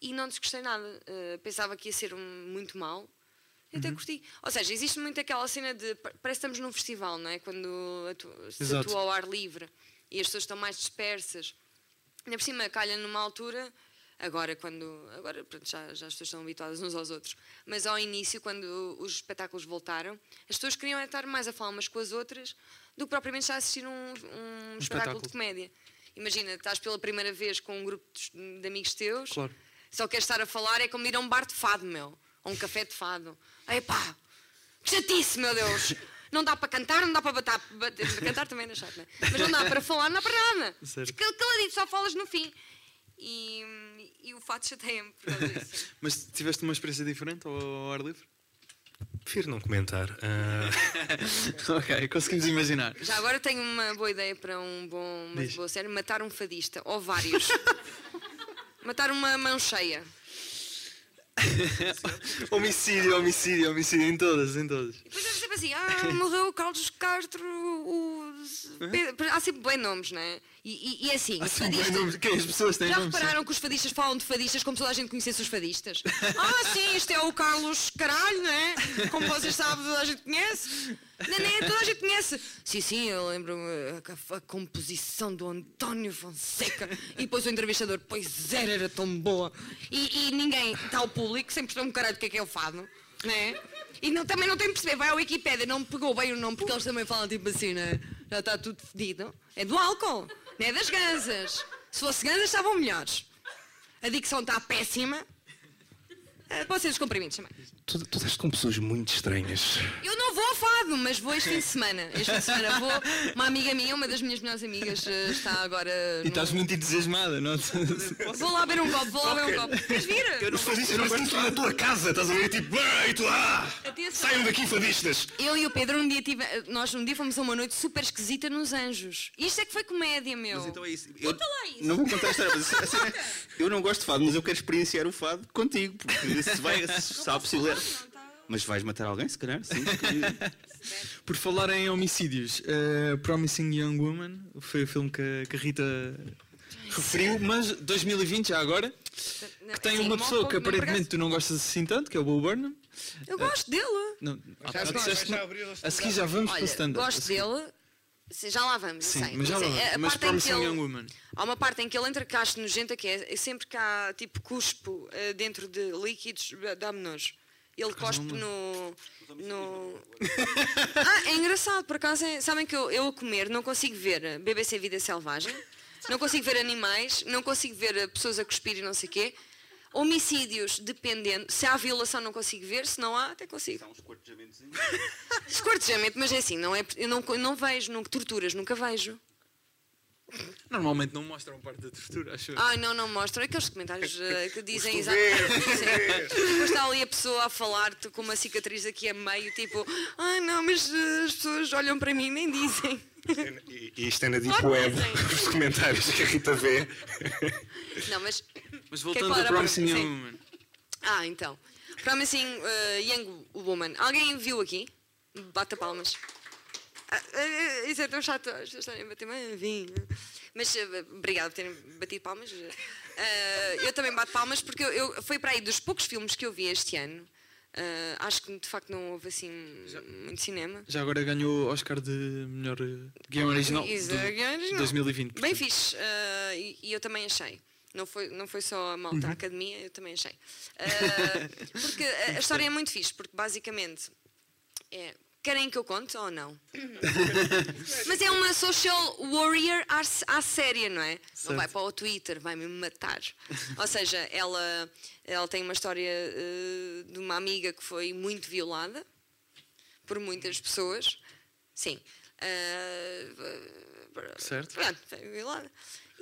e não desgostei nada. Eh, pensava que ia ser um, muito mal. E Uhum. até curti. Ou seja, existe muito aquela cena de. pa- Parece que estamos num festival, não é? Quando atu- se Exato. atua ao ar livre e as pessoas estão mais dispersas. Ainda por cima, calha numa altura, agora quando. Agora pronto, já, já as pessoas estão habituadas uns aos outros, mas ao início, quando os espetáculos voltaram, as pessoas queriam estar mais a falar umas com as outras do que propriamente já assistir um, um espetáculo. espetáculo. de comédia. Imagina, estás pela primeira vez com um grupo de, de amigos teus, Claro. só queres estar a falar, é como ir a um bar de fado, meu, ou um café de fado. Epá, que chatice, meu Deus! Não dá para cantar, não dá para bater, bater para cantar também não é chato, né? Mas não dá para falar, não dá para nada. Caladito, só falas no fim. E, e o fato chateia-me por causa disso. Mas tiveste uma experiência diferente ao, ao ar livre? Prefiro não comentar. Ah, ok, conseguimos imaginar. Já agora tenho uma boa ideia para um bom, uma Diz. boa série: matar um fadista, ou vários. matar uma mão cheia. homicídio, homicídio, homicídio, em todas, em todas. E depois deve sempre assim: ah, morreu o Carlos Castro. O... Pedro- Há sempre bem nomes, não é? E, e, e é assim: fadista- bem nomes- Quem as pessoas têm Já repararam que os fadistas falam de fadistas como se toda a gente conhecesse os fadistas? Ah, sim, isto é o Carlos Caralho, não é? Como vocês sabem, toda a gente conhece. Não, não, toda a gente conhece. Sim, sim, eu lembro-me a, a composição do António Fonseca. E depois o entrevistador, pois era, era tão boa. E, e ninguém, está ao público, sem perceber um caralho do que é que é o fado, não é? E não, também não tem que perceber, vai à Wikipédia, não me pegou bem o nome, porque eles também falam tipo assim, não é? Já está tudo fedido. É do álcool, não é das ganzas. Se fosse ganzas, estavam melhores. A dicção está péssima. Pode ser dos comprimidos também. tu, tu estás com pessoas muito estranhas. Eu não vou ao fado, mas vou este fim de semana. Este fim de semana vou. Uma amiga minha, uma das minhas melhores amigas, eh, está agora. E num- estás muito entusiasmada, não? Vou lá ver um copo, vou lá ver um copo. Queres vir? Os fadistas não estão na tua casa, estás a ver? Tipo, ei, tu lá! Saiam daqui, fadistas! Eu e o Pedro um dia tive, nós um dia fomos a uma noite super esquisita nos Anjos. Isto é que foi comédia, meu. Mas então é isso. Eu Conta lá isso. não vou contar a história, mas a cena é, eu não gosto de fado, mas eu quero experienciar o fado contigo, porque se vai, se há a possibilidade. Mas vais matar alguém, se calhar, sim. Por falar em homicídios, eh, Promising Young Woman foi o filme que, a- que a Rita referiu, mas 2020 já agora, que tem Sim, uma pessoa que aparentemente tu não gostas assim tanto, que é o Bo Burnham. Eu gosto dele. Não, ah, já- mas disseste já a seguir já vamos para Olha, stand-up. gosto dele. Sim, Já lá vamos, Sim, sei. mas já lá é- vamos. a Mas parte Promising ele- Young Woman. Há uma parte em que ele entra cá acho nojenta que é, sempre que há tipo cuspo eh, dentro de líquidos, dá-me nojo. Ele cospe no. no... ah, é engraçado, por acaso. É, sabem que eu, eu a comer não consigo ver BBC Vida Selvagem, não consigo ver animais, não consigo ver eh, pessoas a cuspir e não sei o quê. Homicídios, dependendo. Se há violação, não consigo ver, se não há, até consigo. Esquartejamento, mas é assim, não é, eu não, não vejo, nunca, torturas, nunca vejo. Normalmente não mostram parte da tortura, acho eu. Ai, não, não mostram. Aqueles comentários eh, que dizem exatamente. Depois está ali a pessoa a falar-te com uma cicatriz aqui a meio, tipo, ai não, mas eh, as pessoas olham para mim e nem dizem. E, e isto é na Deep Web, os comentários que a Rita vê. Não, mas. Mas é voltando a Promising? Young. Woman. Ah, então. Promising uh, Young Woman. Alguém viu aqui? Bata palmas. Isso é tão chato, as pessoas estarem a bater, mas vim. Mas uh, obrigado por terem batido palmas. Uh, eu também bato palmas porque eu, eu, foi para aí dos poucos filmes que eu vi este ano. Uh, acho que de facto não houve assim muito cinema. Já agora ganhou o Oscar de melhor guião original de guião original. 2020. Bem portanto. fixe. uh, e, e eu também achei. Não foi, não foi só a malta da academia, eu também achei. Uh, porque a, a história é muito fixe, porque basicamente é. Querem que eu conte ou não? Mas é uma social warrior à, à séria, não é? Não vai para o Twitter, vai-me matar. Ou seja, ela, ela tem uma história uh, de uma amiga que foi muito violada por muitas pessoas. Sim. Uh, Certo. Pronto, foi violada.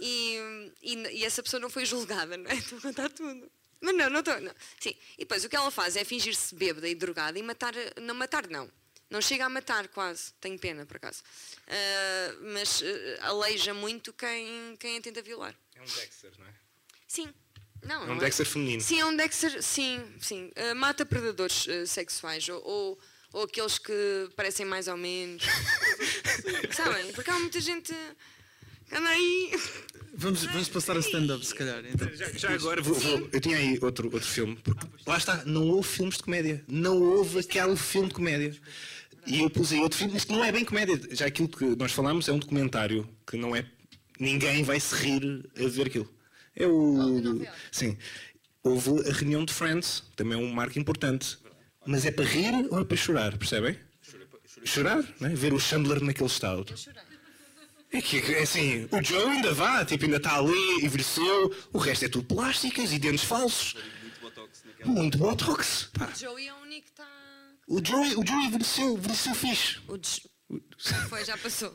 E, e, e essa pessoa não foi julgada, não é? Estou a contar tudo. Mas não, não estou. Sim. E depois o que ela faz é fingir-se bêbada e drogada e matar. Não matar, não. Não chega a matar quase. Tenho pena, por acaso. Uh, mas uh, aleija muito quem, quem a tenta violar. É um Dexter, não é? Sim. Não, É não um Dexter feminino. Sim, é um Dexter. Sim, sim. Uh, mata predadores uh, sexuais ou, ou, ou aqueles que parecem mais ou menos. Sabem? Porque há muita gente. Anda aí. Vamos, vamos passar a stand-up, se calhar. Então. Já agora, vou- vou- eu tinha aí outro, outro filme. Porque lá está, não houve filmes de comédia. Não houve aquele filme de comédia. E eu pus aí outro filme, mas que não é bem comédia. Já aquilo que nós falamos é um documentário que não é. Ninguém vai se rir a ver aquilo. É o. Sim. Houve a reunião de Friends, também é um marco importante. Mas é para rir ou é para chorar, percebem? Chorar, não é? Ver o Chandler naquele estado. É que, é assim, o Joe ainda vá, tipo, ainda está ali, envelheceu, o resto é tudo plásticas e dentes falsos. Muito botox. Pá, Joey é o único que está. O Joe, o Joe envelheceu, envelheceu fixe. O Já foi, já passou.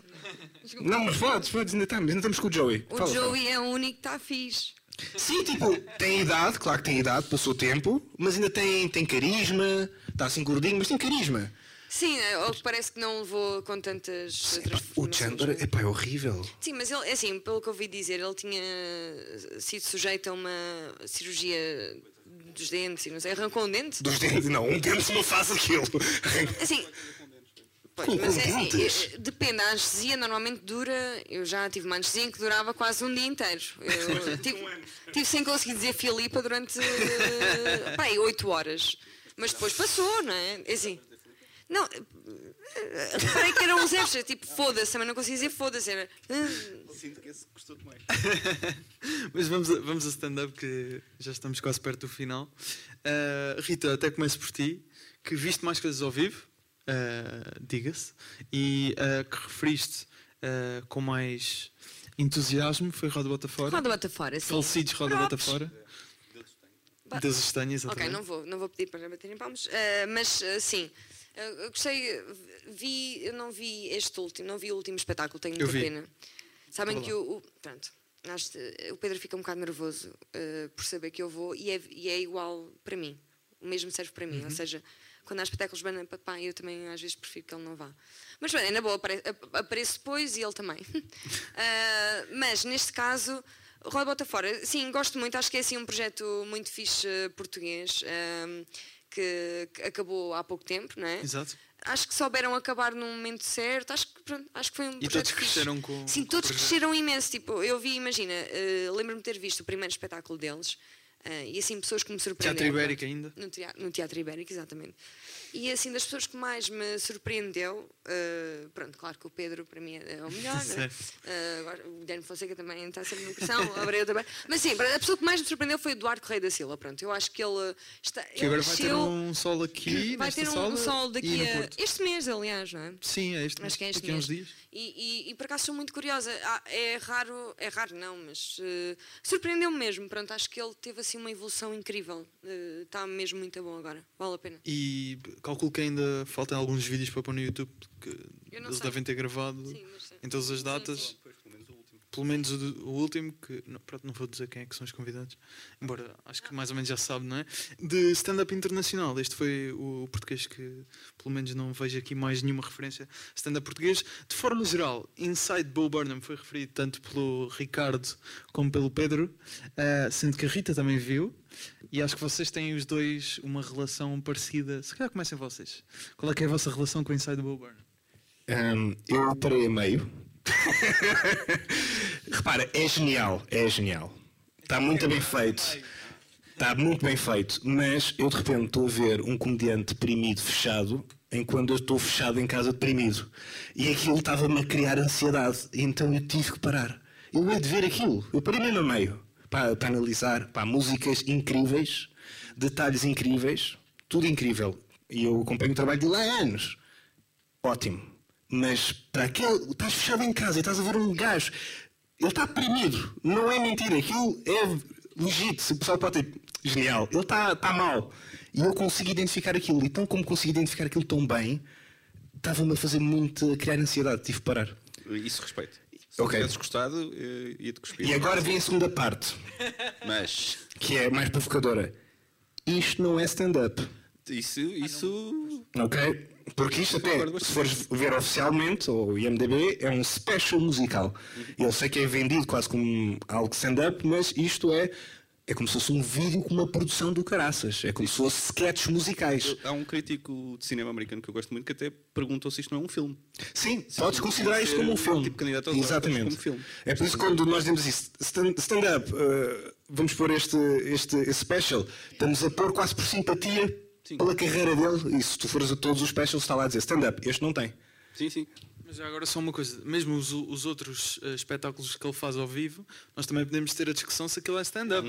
Desculpa. Não, mas podes, podes, ainda estamos, ainda estamos com o Joey. O Fala, Joey é o único que está fixe. Sim, tipo, tem idade, claro que tem idade, passou tempo, mas ainda tem, tem carisma, está assim gordinho, mas tem carisma. Sim, é, ou que parece que não levou com tantas Epá, o transformações, Chandler, é? epá, é horrível. Sim, mas ele, é assim, pelo que ouvi dizer, ele tinha sido sujeito a uma cirurgia dos dentes e não sei, arrancou um dente? Dos dentes, não, um dente não faz aquilo. Assim, pois, mas é assim, eh, depende, a anestesia normalmente dura, eu já tive uma anestesia que durava quase um dia inteiro. Eu tive, tive sem conseguir dizer Filipa durante eh, pá, aí, oito horas. Mas depois passou, não é? É assim. Não, eh, reparei que eram uns extras, tipo, foda-se, também não conseguia dizer foda-se. Era. Sinto que esse custou demais. Mas vamos a, vamos a stand-up, que já estamos quase perto do final. Uh, Rita, até começo por ti, que viste mais coisas ao vivo, uh, diga-se, e uh, que referiste uh, com mais entusiasmo foi Roda Bota Fora. Roda bota fora, sim. Falecidos Roda Bota. Fora. Deus os tenha, Ok, exatamente. não vou, não vou pedir para baterem palmas, mas sim, eu gostei, vi, eu não vi este último, não vi o último espetáculo, tenho muita pena. Sabem Vá lá. que o, o- pronto, que o Pedro fica um bocado nervoso eh, por saber que eu vou e é, e é igual para mim, o mesmo serve para Uhum. mim, ou seja, quando há espetáculos bem papai, eu também às vezes prefiro que ele não vá. Mas bem, na boa, apare- ap- apareço depois e ele também. Ah, mas neste caso, Roda Bota Fora, sim, gosto muito, acho que é assim um projeto muito fixe eh, português ahm, que, que acabou há pouco tempo, não é? Exato. Acho que souberam acabar no momento certo, acho que, pronto, acho que foi um E projeto todos fixe. cresceram com- Sim, com todos cresceram imenso. Tipo, eu vi, imagina, eh, lembro-me de ter visto o primeiro espetáculo deles ah, e assim pessoas que me surpreenderam. Teatro Ibérico ainda? No teatro, no teatro Ibérico, exatamente. E assim, das pessoas que mais me surpreendeu, eh, pronto, claro que o Pedro para mim é o melhor. Eh, agora, o Guilherme Fonseca também está sempre no coração, o Abreu também. Mas sim, a pessoa que mais me surpreendeu foi o Eduardo Correia da Silva. Pronto, eu acho que ele está. Que agora vai ter um sol aqui, vai ter um, um sol daqui a. Este mês, aliás, não é? Sim, é este. Acho que é este a uns mês. dias. E, e, e por acaso sou muito curiosa. Ah, é raro, é raro não, mas eh, surpreendeu-me mesmo. Pronto, acho que ele teve assim uma evolução incrível. Eh, Está mesmo muito bom agora. Vale a pena. E calculo que ainda faltam alguns vídeos para pôr no YouTube que eles sei. devem ter gravado Sim, sim. em todas as datas. O último. Pelo menos o, o último, que não, pronto, não vou dizer quem é que são os convidados, embora acho que mais ou menos já sabe, não é? De stand-up internacional. Este foi o português que, pelo menos, não vejo aqui mais nenhuma referência stand-up português. De forma geral, Inside Bo Burnham foi referido tanto pelo Ricardo como pelo Pedro, ah, sendo que a Rita também viu. E acho que vocês têm os dois uma relação parecida. Se calhar comecem vocês. Qual é que é a vossa relação com Inside Bo Burnham? Hum, eu parei a meio. Repara, é genial, é genial. Está muito bem feito. Está muito bem feito. Mas eu de repente estou a ver um comediante deprimido, fechado, enquanto eu estou fechado em casa deprimido. E aquilo estava-me a criar ansiedade. Então eu tive que parar. Eu ia de ver aquilo. Eu parei mesmo a meio. Para, para analisar, para músicas incríveis, detalhes incríveis, tudo incrível. E eu acompanho o trabalho dele há anos ótimo. Mas para aquele. Estás fechado em casa e estás a ver um gajo. Ele está deprimido. Não é mentira. Aquilo é legítimo. Se o pessoal pode ter. Genial. Ele está está mal. E eu consigo identificar aquilo. E tão como consigo identificar aquilo tão bem, estava-me a fazer muito. a criar ansiedade. Tive que parar. Isso respeito. Se Ok. não tivesses gostado, eh, ia-te cuspir. E agora vem a segunda parte, Mas que é mais provocadora. Isto não é stand-up. isso, isso Ok? Porque isto até, se fores ver oficialmente, ou IMDB, é um special musical. Eu sei que é vendido quase como algo stand-up, mas isto é, é como se fosse um vídeo com uma produção do caraças. É como se fosse sketches musicais. Há um crítico de cinema americano que eu gosto muito que até perguntou se isto não é um filme. Sim, podes considerar isto como um filme. Tipo candidato Exatamente. como filme. É por isso que quando nós dizemos isso, stand- stand-up, eh, vamos pôr este, este, este special, estamos a pôr quase por simpatia Sim. pela carreira dele. E se tu fores a todos os specials, está lá a dizer stand-up. Este não tem. Sim, sim. Mas agora só uma coisa, mesmo os, os outros eh, espetáculos que ele faz ao vivo, nós também podemos ter a discussão se aquilo é stand-up.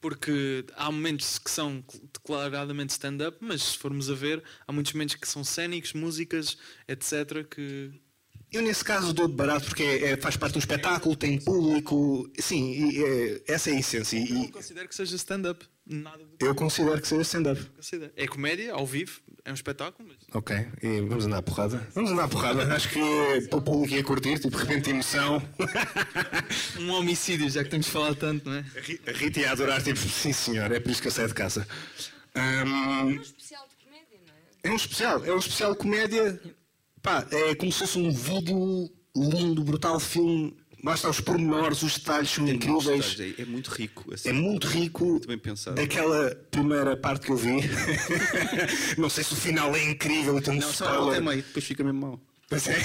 Porque há momentos que são cl- declaradamente stand-up, mas se formos a ver, há muitos momentos que são cénicos, músicas, etc. que. Eu, nesse caso, dou de barato porque é- é- faz parte de um espetáculo, tem público. Sim, e, é- essa é a essência. Eu não E, considero que seja stand-up. Nada do que eu considero que seja stand-up. É comédia, ao vivo, é um espetáculo, mas. Ok, e vamos andar à porrada. Vamos andar à porrada. Acho que o público ia curtir, tipo, de repente emoção. Um homicídio, já que temos falado tanto, não é? A Ri- A Rita ia adorar, tipo, sim senhor, é por isso que eu saio de casa. Ahm, Um especial de comédia, não é? é um especial, é um especial de comédia. Pá, é como se fosse um vídeo lindo, brutal filme. Basta os pormenores, os detalhes são incríveis. É, é muito rico. assim. É muito rico. Muito bem pensado. Daquela primeira parte que eu vi. não sei se o final é incrível, então Não, só spoiler. até meio, depois fica mesmo mal. Mas é.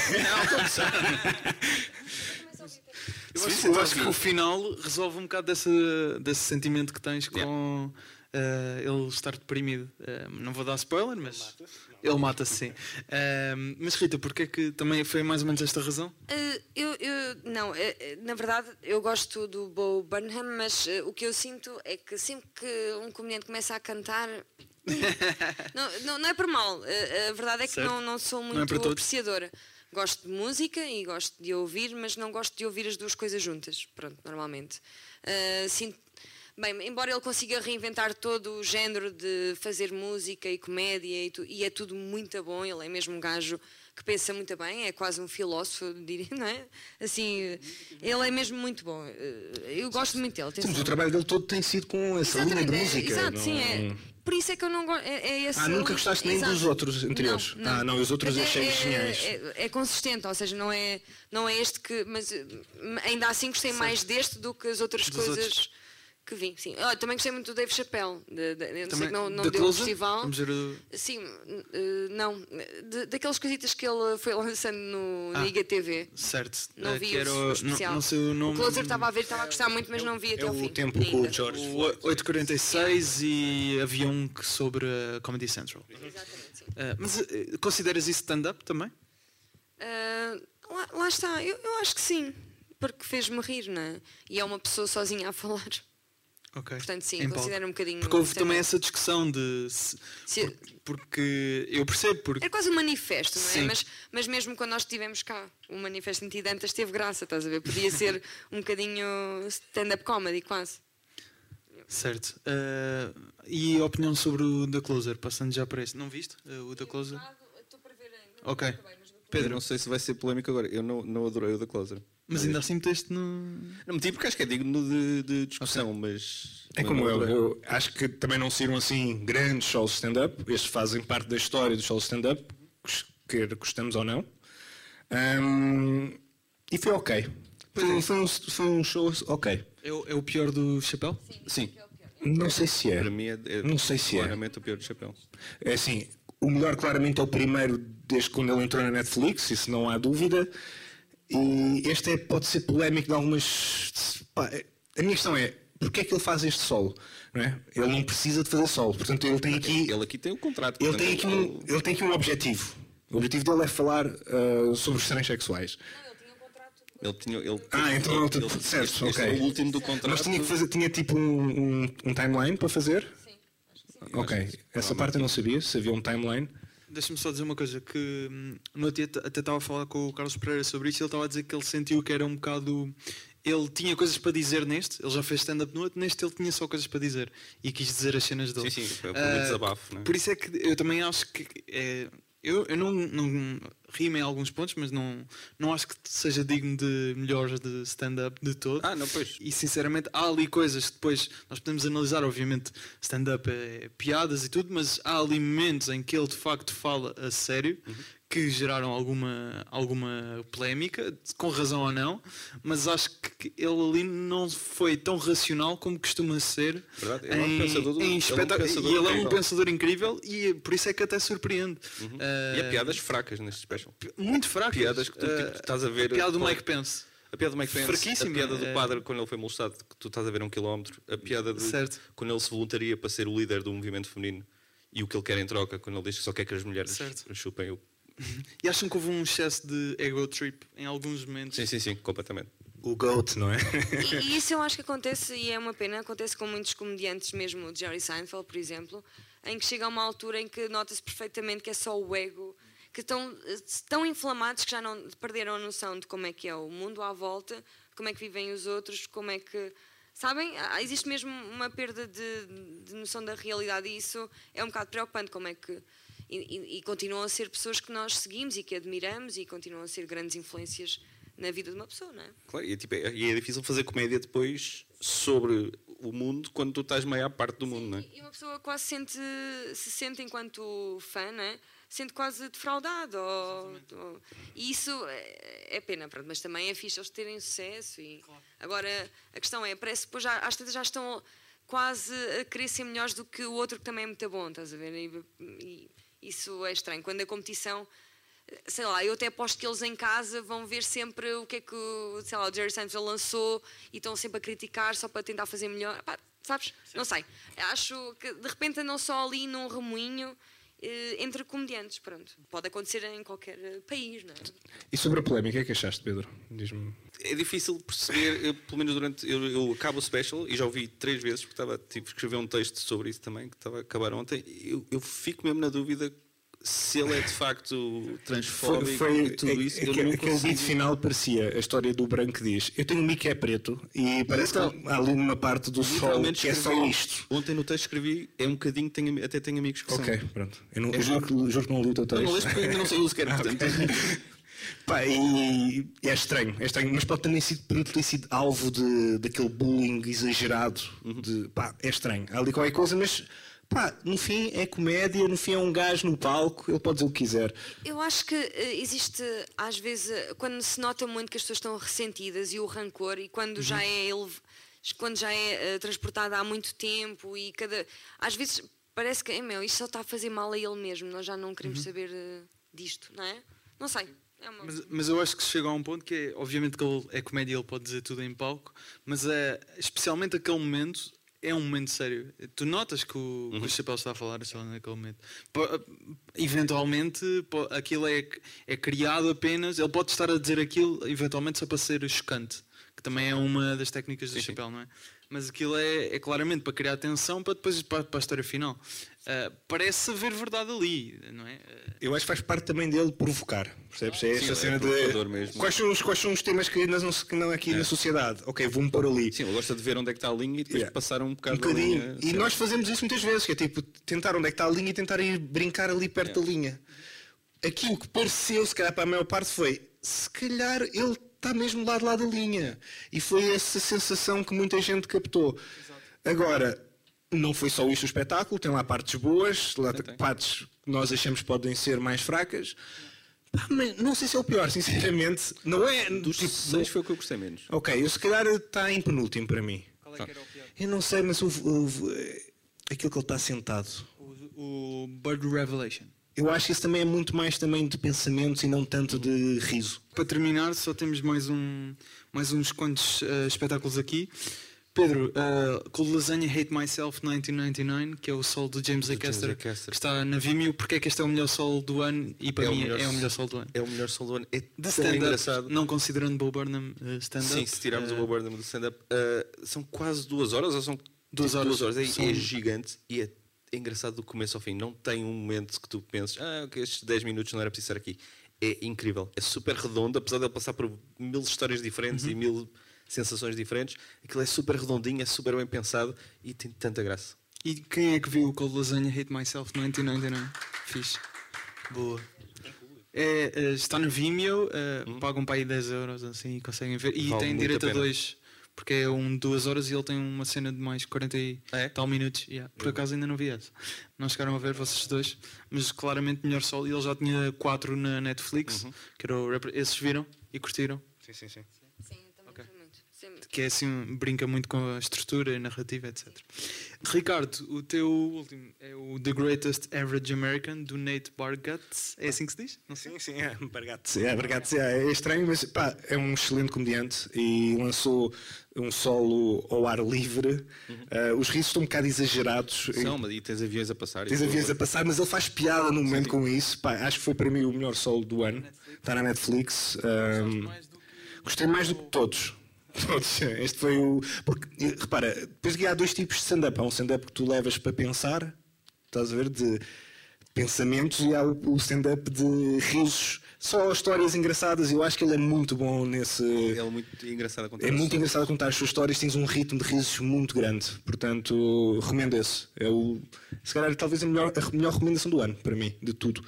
Eu acho, eu acho que o final resolve um bocado desse, desse sentimento que tens com eh, ele estar deprimido. Eh, não vou dar spoiler, mas ele mata-se sim. Eh, mas Rita, porque é que também foi mais ou menos esta razão? Uh, eu, eu- não, uh, uh, na verdade eu gosto do Bo Burnham, mas uh, o que eu sinto é que sempre que um comediante começa a cantar. não, não, não é por mal, uh, a verdade é que Certo. não, não sou Não é muito para todos. apreciadora. Gosto de música e gosto de ouvir, mas não gosto de ouvir as duas coisas juntas. Pronto, normalmente. Uh, sinto- Bem, embora ele consiga reinventar todo o género de fazer música e comédia e, tu- e é tudo muito bom, ele é mesmo um gajo que pensa muito bem, é quase um filósofo, diria, não é? Assim, ele é mesmo muito bom. Eh, Eu gosto muito dele. Sim, mas o trabalho dele todo tem sido com essa linha de é, música. Exato, não- sim, é. Por isso é que eu não gosto. É, é esse Ah, nunca gostaste nem Exato. dos outros anteriores? Ah, não, os outros Mas achei é, geniais. É, é consistente, ou seja, não é, não é este que. Mas eh, ainda assim gostei mais deste do que as outras Dos coisas outros. Que vi. Sim. Ah, também gostei muito do Dave Chappelle. De, de, eu não sei que não, não deu o festival. Vamos ver o- Sim, eh, não. De, daquelas coisitas que ele foi lançando no, Ah. IGTV. Certo. Não eh, vi que era o, o- o especial. Não, não sei o nome. Closer estava a ver, estava a gostar muito, mas não vi até É ao fim. o tempo com o George. O 846 e havia um que sobre a Comedy Central. Exatamente, sim. Eh, mas eh, consideras isso stand-up também? Lá, lá está, eu, eu acho que sim, porque fez-me rir, não é? E é uma pessoa sozinha a falar. Ok. Portanto, sim, Em palco. considero um bocadinho. Porque houve também essa discussão de. se- Se- por- porque eu percebo, porque É quase um manifesto, não é? Sim. Mas, mas mesmo quando nós estivemos cá, o manifesto anti-dantas teve graça, estás a ver? Podia ser um bocadinho stand-up comedy, quase. Certo. Eh, e a opinião sobre o The Closer, passando já para esse. Não viste eh, o The Closer? Estou para ver ainda. Ok. Pedro, não sei se vai ser polémico agora. Eu não, não adorei o The Closer. Mas ainda assim meteste no. Não meti porque acho que é digno de, de discussão, mas. É como eu, eu acho que também não saíram assim grandes shows stand-up. Estes fazem parte da história dos shows stand-up, quer gostamos ou não. Ahm, e foi ok. Foi, foi um, foi um show ok. É o, é o pior do chapéu? Sim, Não sei se é. para mim é, é Não sei se é. claramente o pior do chapéu. É assim, o melhor claramente é o primeiro desde quando ele entrou na Netflix, isso não há dúvida. E este é, pode ser polémico de algumas. pá, a minha questão é, porquê é que ele faz este solo? Não é? Ele não precisa de fazer solo, portanto ele tem aqui. Ele aqui tem o contrato. Ele tem aqui um, ele tem aqui um objetivo. O objetivo dele é falar ah, sobre os transexuais. Ele tinha. Ele, Ah, então ele- ele- certo, este, este ok. é o último do contrato. Mas tinha, que fazer, tinha tipo um, um- um timeline para fazer? Ok, essa parte eu não sabia, se havia um timeline. Deixa-me só dizer uma coisa, que hum, no dia até estava a falar com o Carlos Pereira sobre isso e ele estava a dizer que ele sentiu que era um bocado. Ele tinha coisas para dizer neste, ele já fez stand-up no outro, neste ele tinha só coisas para dizer e quis dizer as cenas dele. Sim, sim, foi um Ah, desabafo, não é? Por isso é que eu também acho que. é, eu, eu não, não rimo em alguns pontos, mas não, não acho que seja digno de melhores de stand-up de todo. Ah, não, pois. E sinceramente há ali coisas que depois nós podemos analisar, obviamente, stand-up é piadas e tudo, mas há ali momentos em que ele de facto fala a sério que geraram alguma, alguma polémica, com razão ou não, mas acho que ele ali não foi tão racional como costuma ser. Verdade, ele é um pensador do- em ele é um espetá- pensador e ele é um pensador incrível e por isso é que até surpreende. E Ah, há piadas fracas neste special. muito fracas. Piadas que tu tipo, estás a ver. A piada do Mike Pence. A piada do Mike Pence, Fraquíssima, a piada do padre quando ele foi molestado, que tu estás a ver um quilómetro, a piada de Certo. quando ele se voluntaria para ser o líder do movimento feminino e o que ele quer em troca, quando ele diz que só quer que as mulheres Certo. chupem o. E acham que houve um excesso de ego trip em alguns momentos? Sim, sim, sim, completamente. O GOAT, não é? E, isso eu acho que acontece, e é uma pena, acontece com muitos comediantes, mesmo o Jerry Seinfeld, por exemplo, em que chega a uma altura em que nota-se perfeitamente que é só o ego, que estão tão inflamados que já não perderam a noção de como é que é o mundo à volta, como é que vivem os outros, como é que. Sabem? Há- Existe mesmo uma perda de, de noção da realidade e isso é um bocado preocupante. Como é que. E, e- e continuam a ser pessoas que nós seguimos e que admiramos e continuam a ser grandes influências na vida de uma pessoa, não é? Claro, e, é, tipo, é, e é difícil fazer comédia depois sobre o mundo quando tu estás meio à parte do mundo, não é? E uma pessoa quase sente, se sente enquanto fã, né? sente quase defraudado. Ou, ou- e isso é, é pena, pronto, mas também é fixe eles terem sucesso. E, Agora, a questão é, parece que depois já, às tantas já estão quase a querer ser melhores do que o outro que também é muito bom, estás a ver? E, e isso é estranho. Quando a competição sei lá, eu até aposto que eles em casa vão ver sempre o que é que o, sei lá, o Jerry Seinfeld lançou e estão sempre a criticar só para tentar fazer melhor. Pá, sabes? Não sei. Acho que de repente andam só ali num remoinho eh, entre comediantes. Pronto. Pode acontecer em qualquer eh, país, não é? E sobre a polémica, o que é que achaste, Pedro? Diz-me. É difícil perceber, eu, pelo menos durante. Eu, eu acabo o special e já ouvi três vezes, porque estava, tive que escrever um texto sobre isso também, que estava a acabar ontem. Eu, eu fico mesmo na dúvida se ele é de facto transfóbico e tudo isso. eu aquele, consigo- beat final parecia a história do branco que diz: Eu tenho um mico que é preto e parece Então, que há ali uma parte do sol que é só isto. Ontem no texto escrevi, é um bocadinho, tenho, até tenho amigos que Ok, são. pronto. Eu, não, eu juro, que, juro que não li o teu Eu texto. não leio porque ainda não sei o sequer, portanto. Pá, e é estranho, é estranho, mas pode também sido, ter sido alvo de, daquele bullying exagerado. Uhum. De, pá, é estranho. Há ali qualquer coisa, mas pá, no fim é comédia, no fim é um gajo no palco, ele pode dizer o que quiser. Eu acho que eh, existe, às vezes, eh, quando se nota muito que as pessoas estão ressentidas e o rancor, e quando já é ele, quando já é transportada há muito tempo, e cada. Às vezes parece que, "Ei, meu, isto só está a fazer mal a ele mesmo, nós já não queremos saber eh, disto, não é? Não sei. É uma... Mas, mas eu acho que chega a um ponto que é, obviamente que ele é comédia, ele pode dizer tudo em palco, mas é, especialmente aquele momento é um momento sério. Tu notas que o, que o Chapéu está a falar só naquele momento. Po- eventualmente po- aquilo é, é criado apenas, ele pode estar a dizer aquilo eventualmente só para ser chocante, que também é uma das técnicas do Chapéu, não é? Mas aquilo é, é claramente para criar atenção para depois para, para a história final. Ah, parece haver verdade ali, não é? Eu acho que faz parte também dele provocar, percebes? É esta Sim, é cena provocador de. mesmo. Quais são, os, quais são os temas que não, que não aqui na sociedade? Ok, vou-me pôr ali. Sim, ele gosta de ver onde é que está a linha e depois Yeah. passar um Um bocado da bocadinho. linha. E nós fazemos isso muitas vezes, que é tipo tentar onde é que está a linha e tentar ir brincar ali perto da linha. Aqui o que pareceu, se calhar para a maior parte, foi se calhar ele está mesmo lá de lá da linha. E foi essa sensação que muita gente captou. Agora, não foi só isto o espetáculo, tem lá partes boas, lá partes que nós achamos que podem ser mais fracas. Mas não sei se é o pior, sinceramente. Não é. Dos tipo, seis foi o que eu gostei menos. Ok, eu se calhar está em penúltimo para mim. Qual é que era o pior? Eu não sei, mas houve, houve, eh, aquilo que ele está sentado. O, o Bird Revelation. Eu acho que isso também é muito mais também de pensamentos e não tanto de riso. Para terminar, só temos mais, um, mais uns quantos eh, espetáculos aqui. Pedro, uh, Cold Lasagna Hate Myself 1999, que é o solo do James A. Do James Caster, A. Caster. que está na Vimeo. Porque é que este é o melhor solo do ano e para É o mim melhor é o melhor solo do ano. É o melhor solo do ano. É De stand-up, engraçado. não considerando Bo Burnham uh, stand-up. Sim, se tirarmos uh, o Bob Burnham do stand-up, uh, são quase duas horas ou são Duas tipo, horas. duas horas. É, São- é gigante e é engraçado do começo ao fim. Não tem um momento que tu penses, ah, ok, estes 10 minutos não era preciso estar aqui. É incrível, é super redondo, apesar de ele passar por mil histórias diferentes Uhum. e mil sensações diferentes. Aquilo é super redondinho, é super bem pensado e tem tanta graça. E quem é que viu o Cold Lasagna Hate Myself 1999? Fixe. Boa. É, eh, está no Vimeo, eh, pagam para aí 10 euros assim e conseguem ver. E Hum. Vale tem direito a dois, porque é um duas horas e ele tem uma cena de mais 40 e É? tal minutos. Yeah. Por acaso ainda não vi essa. Não chegaram a ver vocês dois, mas claramente melhor solo. E ele já tinha quatro na Netflix, Uhum. que era o rapper- esses viram e curtiram. Sim, sim, sim. Sim, eu também foi muito. Sempre. Que é assim, brinca muito com a estrutura, a narrativa, etc. Ricardo, o teu último é o The Greatest Average American, do Nate Bargatze. É assim que se diz? Não sei. Sim, sim, é Bargatze. É, Bargatze, é, é estranho, mas pá, é um excelente comediante e lançou um solo ao ar livre. Ah, os risos estão um bocado exagerados. São, mas e tens aviões a passar. Tens aviões a passar, mas ele faz piada no momento com isso. Pá, acho que foi para mim o melhor solo do ano. Está na Netflix. Ahm, gostei mais do que todos. Este foi o. Porque, repara, depois há dois tipos de stand-up. Há um stand-up que tu levas para pensar, estás a ver, de pensamentos, e há o o stand-up de risos, só histórias engraçadas. Eu acho que ele é muito bom nesse. Ele é muito engraçado a contar. É muito engraçado a contar as suas histórias, tens um ritmo de risos muito grande. Portanto, recomendo esse. É o, se calhar, talvez a melhor, a melhor recomendação do ano, para mim, de tudo.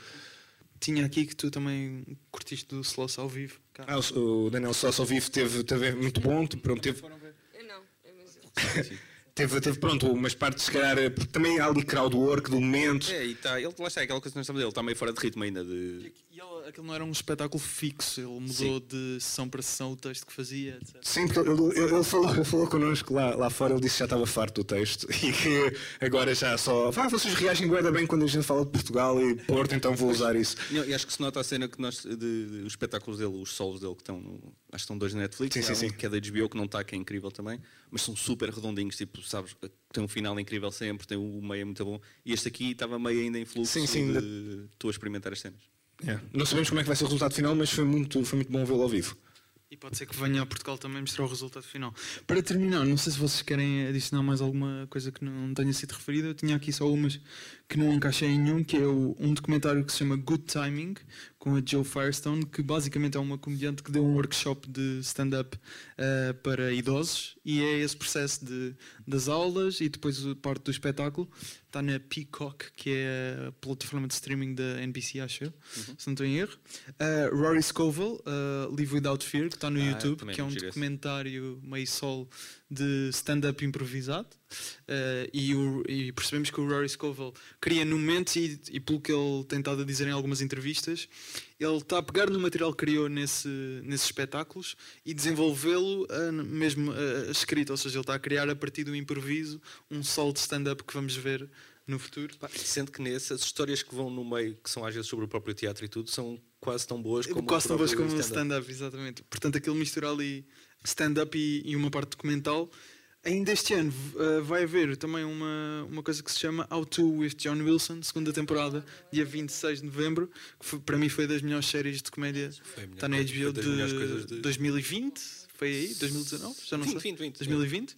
Tinha aqui que tu também curtiste do Sloss ao vivo. cá. Ah, o, o Daniel Sossa ao vivo teve, teve muito bom, tipo, pronto, teve? Eu não, eu teve, teve, pronto, umas partes, se calhar, eh, porque também há ali crowdwork do momento. É, e tá, ele, lá está, é aquela coisa que nós estamos ele está meio fora de ritmo ainda. De... E ele, aquilo não era um espetáculo fixo, ele mudou de sessão para sessão o texto que fazia, etc. Sim, porque ele, ele- falou, ele falou connosco lá, lá fora, ele disse que já estava farto do texto e que agora já só. Ah, vocês reagem bem quando a gente fala de Portugal e Porto, então vou usar isso. Não, e acho que se nota a cena que nós, de, de- os espetáculos dele, os solos dele, que estão, no- acho que estão dois na Netflix, Sim, sim, um sim. que é da HBO, que não está, que é incrível também, mas são super redondinhos, tipo, sabes, tem um final incrível sempre, tem o meio é muito bom, e este aqui estava meio ainda em fluxo Sim, sim, de estou a experimentar as cenas. É. Não sabemos como é que vai ser o resultado final, mas foi muito, foi muito bom vê-lo ao vivo. E pode ser que venha a Portugal também mostrar o resultado final. Para terminar, não sei se vocês querem adicionar mais alguma coisa que não tenha sido referida. Eu tinha aqui só umas que não encaixei em nenhum, que é o- um documentário que se chama Good Timing, com a Joe Firestone, que basicamente é uma comediante que deu um workshop de stand-up eh, para idosos e é esse processo de, das aulas e depois a parte do espetáculo. Está na Peacock, que é a plataforma de streaming da NBC, acho eu, se não estou em erro. Eh, Rory Scovel, eh, Live Without Fear, que está no Ah, YouTube, que é um documentário meio solo de stand-up improvisado. Eh, e, o- e percebemos que o Rory Scovel cria no momento, e, e pelo que ele tem estado a dizer em algumas entrevistas, ele está a pegar no material que criou nesse, nesses espetáculos e desenvolvê-lo n- mesmo ah, escrito, ou seja, ele está a criar a partir do improviso um solo de stand-up que vamos ver no futuro. Pá, Sendo que nessas histórias que vão no meio, que são às vezes sobre o próprio teatro e tudo, são quase tão boas como Quase tão boas como um stand-up. stand-up, exatamente. Portanto, aquilo mistura ali stand-up e, e uma parte documental. Ainda este ano uh, vai haver também uma, uma coisa que se chama How to with John Wilson, segunda temporada, dia 26 de novembro, que foi- para mim foi das melhores séries de comédia. Está na HBO de, de- 2020, foi aí? 2019? Já não 20, sei. 20, 20, 2020.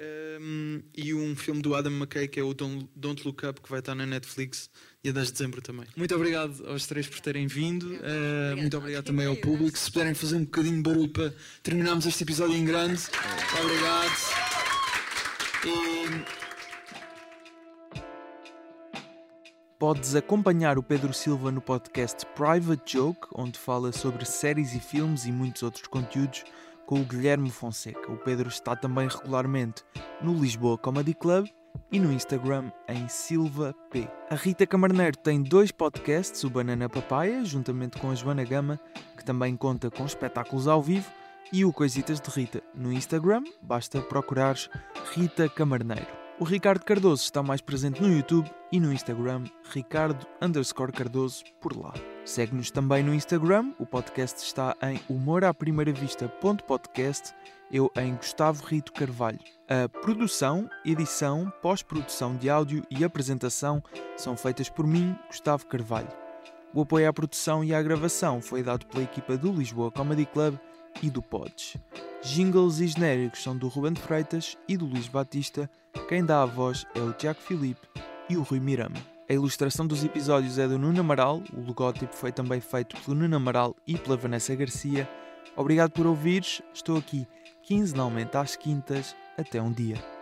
Um, e um filme do Adam McKay que é o Don't, Don't Look Up, que vai estar na Netflix dia 10 de dezembro também. Muito obrigado aos três por terem vindo. Uh, muito obrigado também ao público. Se puderem fazer um bocadinho de barulho para terminarmos este episódio em grande. Obrigado. E Podes acompanhar o Pedro Silva no podcast Private Joke, onde fala sobre séries e filmes e muitos outros conteúdos, com o Guilherme Fonseca. O Pedro está também regularmente no Lisboa Comedy Club e no Instagram em Silva P. A Rita Camarneiro tem dois podcasts, o Banana Papaya, juntamente com a Joana Gama, que também conta com espetáculos ao vivo, e o Coisitas de Rita. No Instagram, basta procurares Rita Camarneiro. O Ricardo Cardoso está mais presente no YouTube e no Instagram, Ricardo underscore Cardoso por lá. Segue-nos também no Instagram, o podcast está em humoraprimeiravista.podcast, eu em Gustavo Rito Carvalho. A produção, edição, pós-produção de áudio e apresentação são feitas por mim, Gustavo Carvalho. O apoio à produção e à gravação foi dado pela equipa do Lisboa Comedy Club e do Pods. Jingles e genéricos são do Ruben Freitas e do Luís Batista. Quem dá a voz é o Tiago Filipe e o Rui Mirama. A ilustração dos episódios é do Nuno Amaral, o logótipo foi também feito pelo Nuno Amaral e pela Vanessa Garcia. Obrigado por ouvires, estou aqui quinzenalmente às quintas. Até um dia.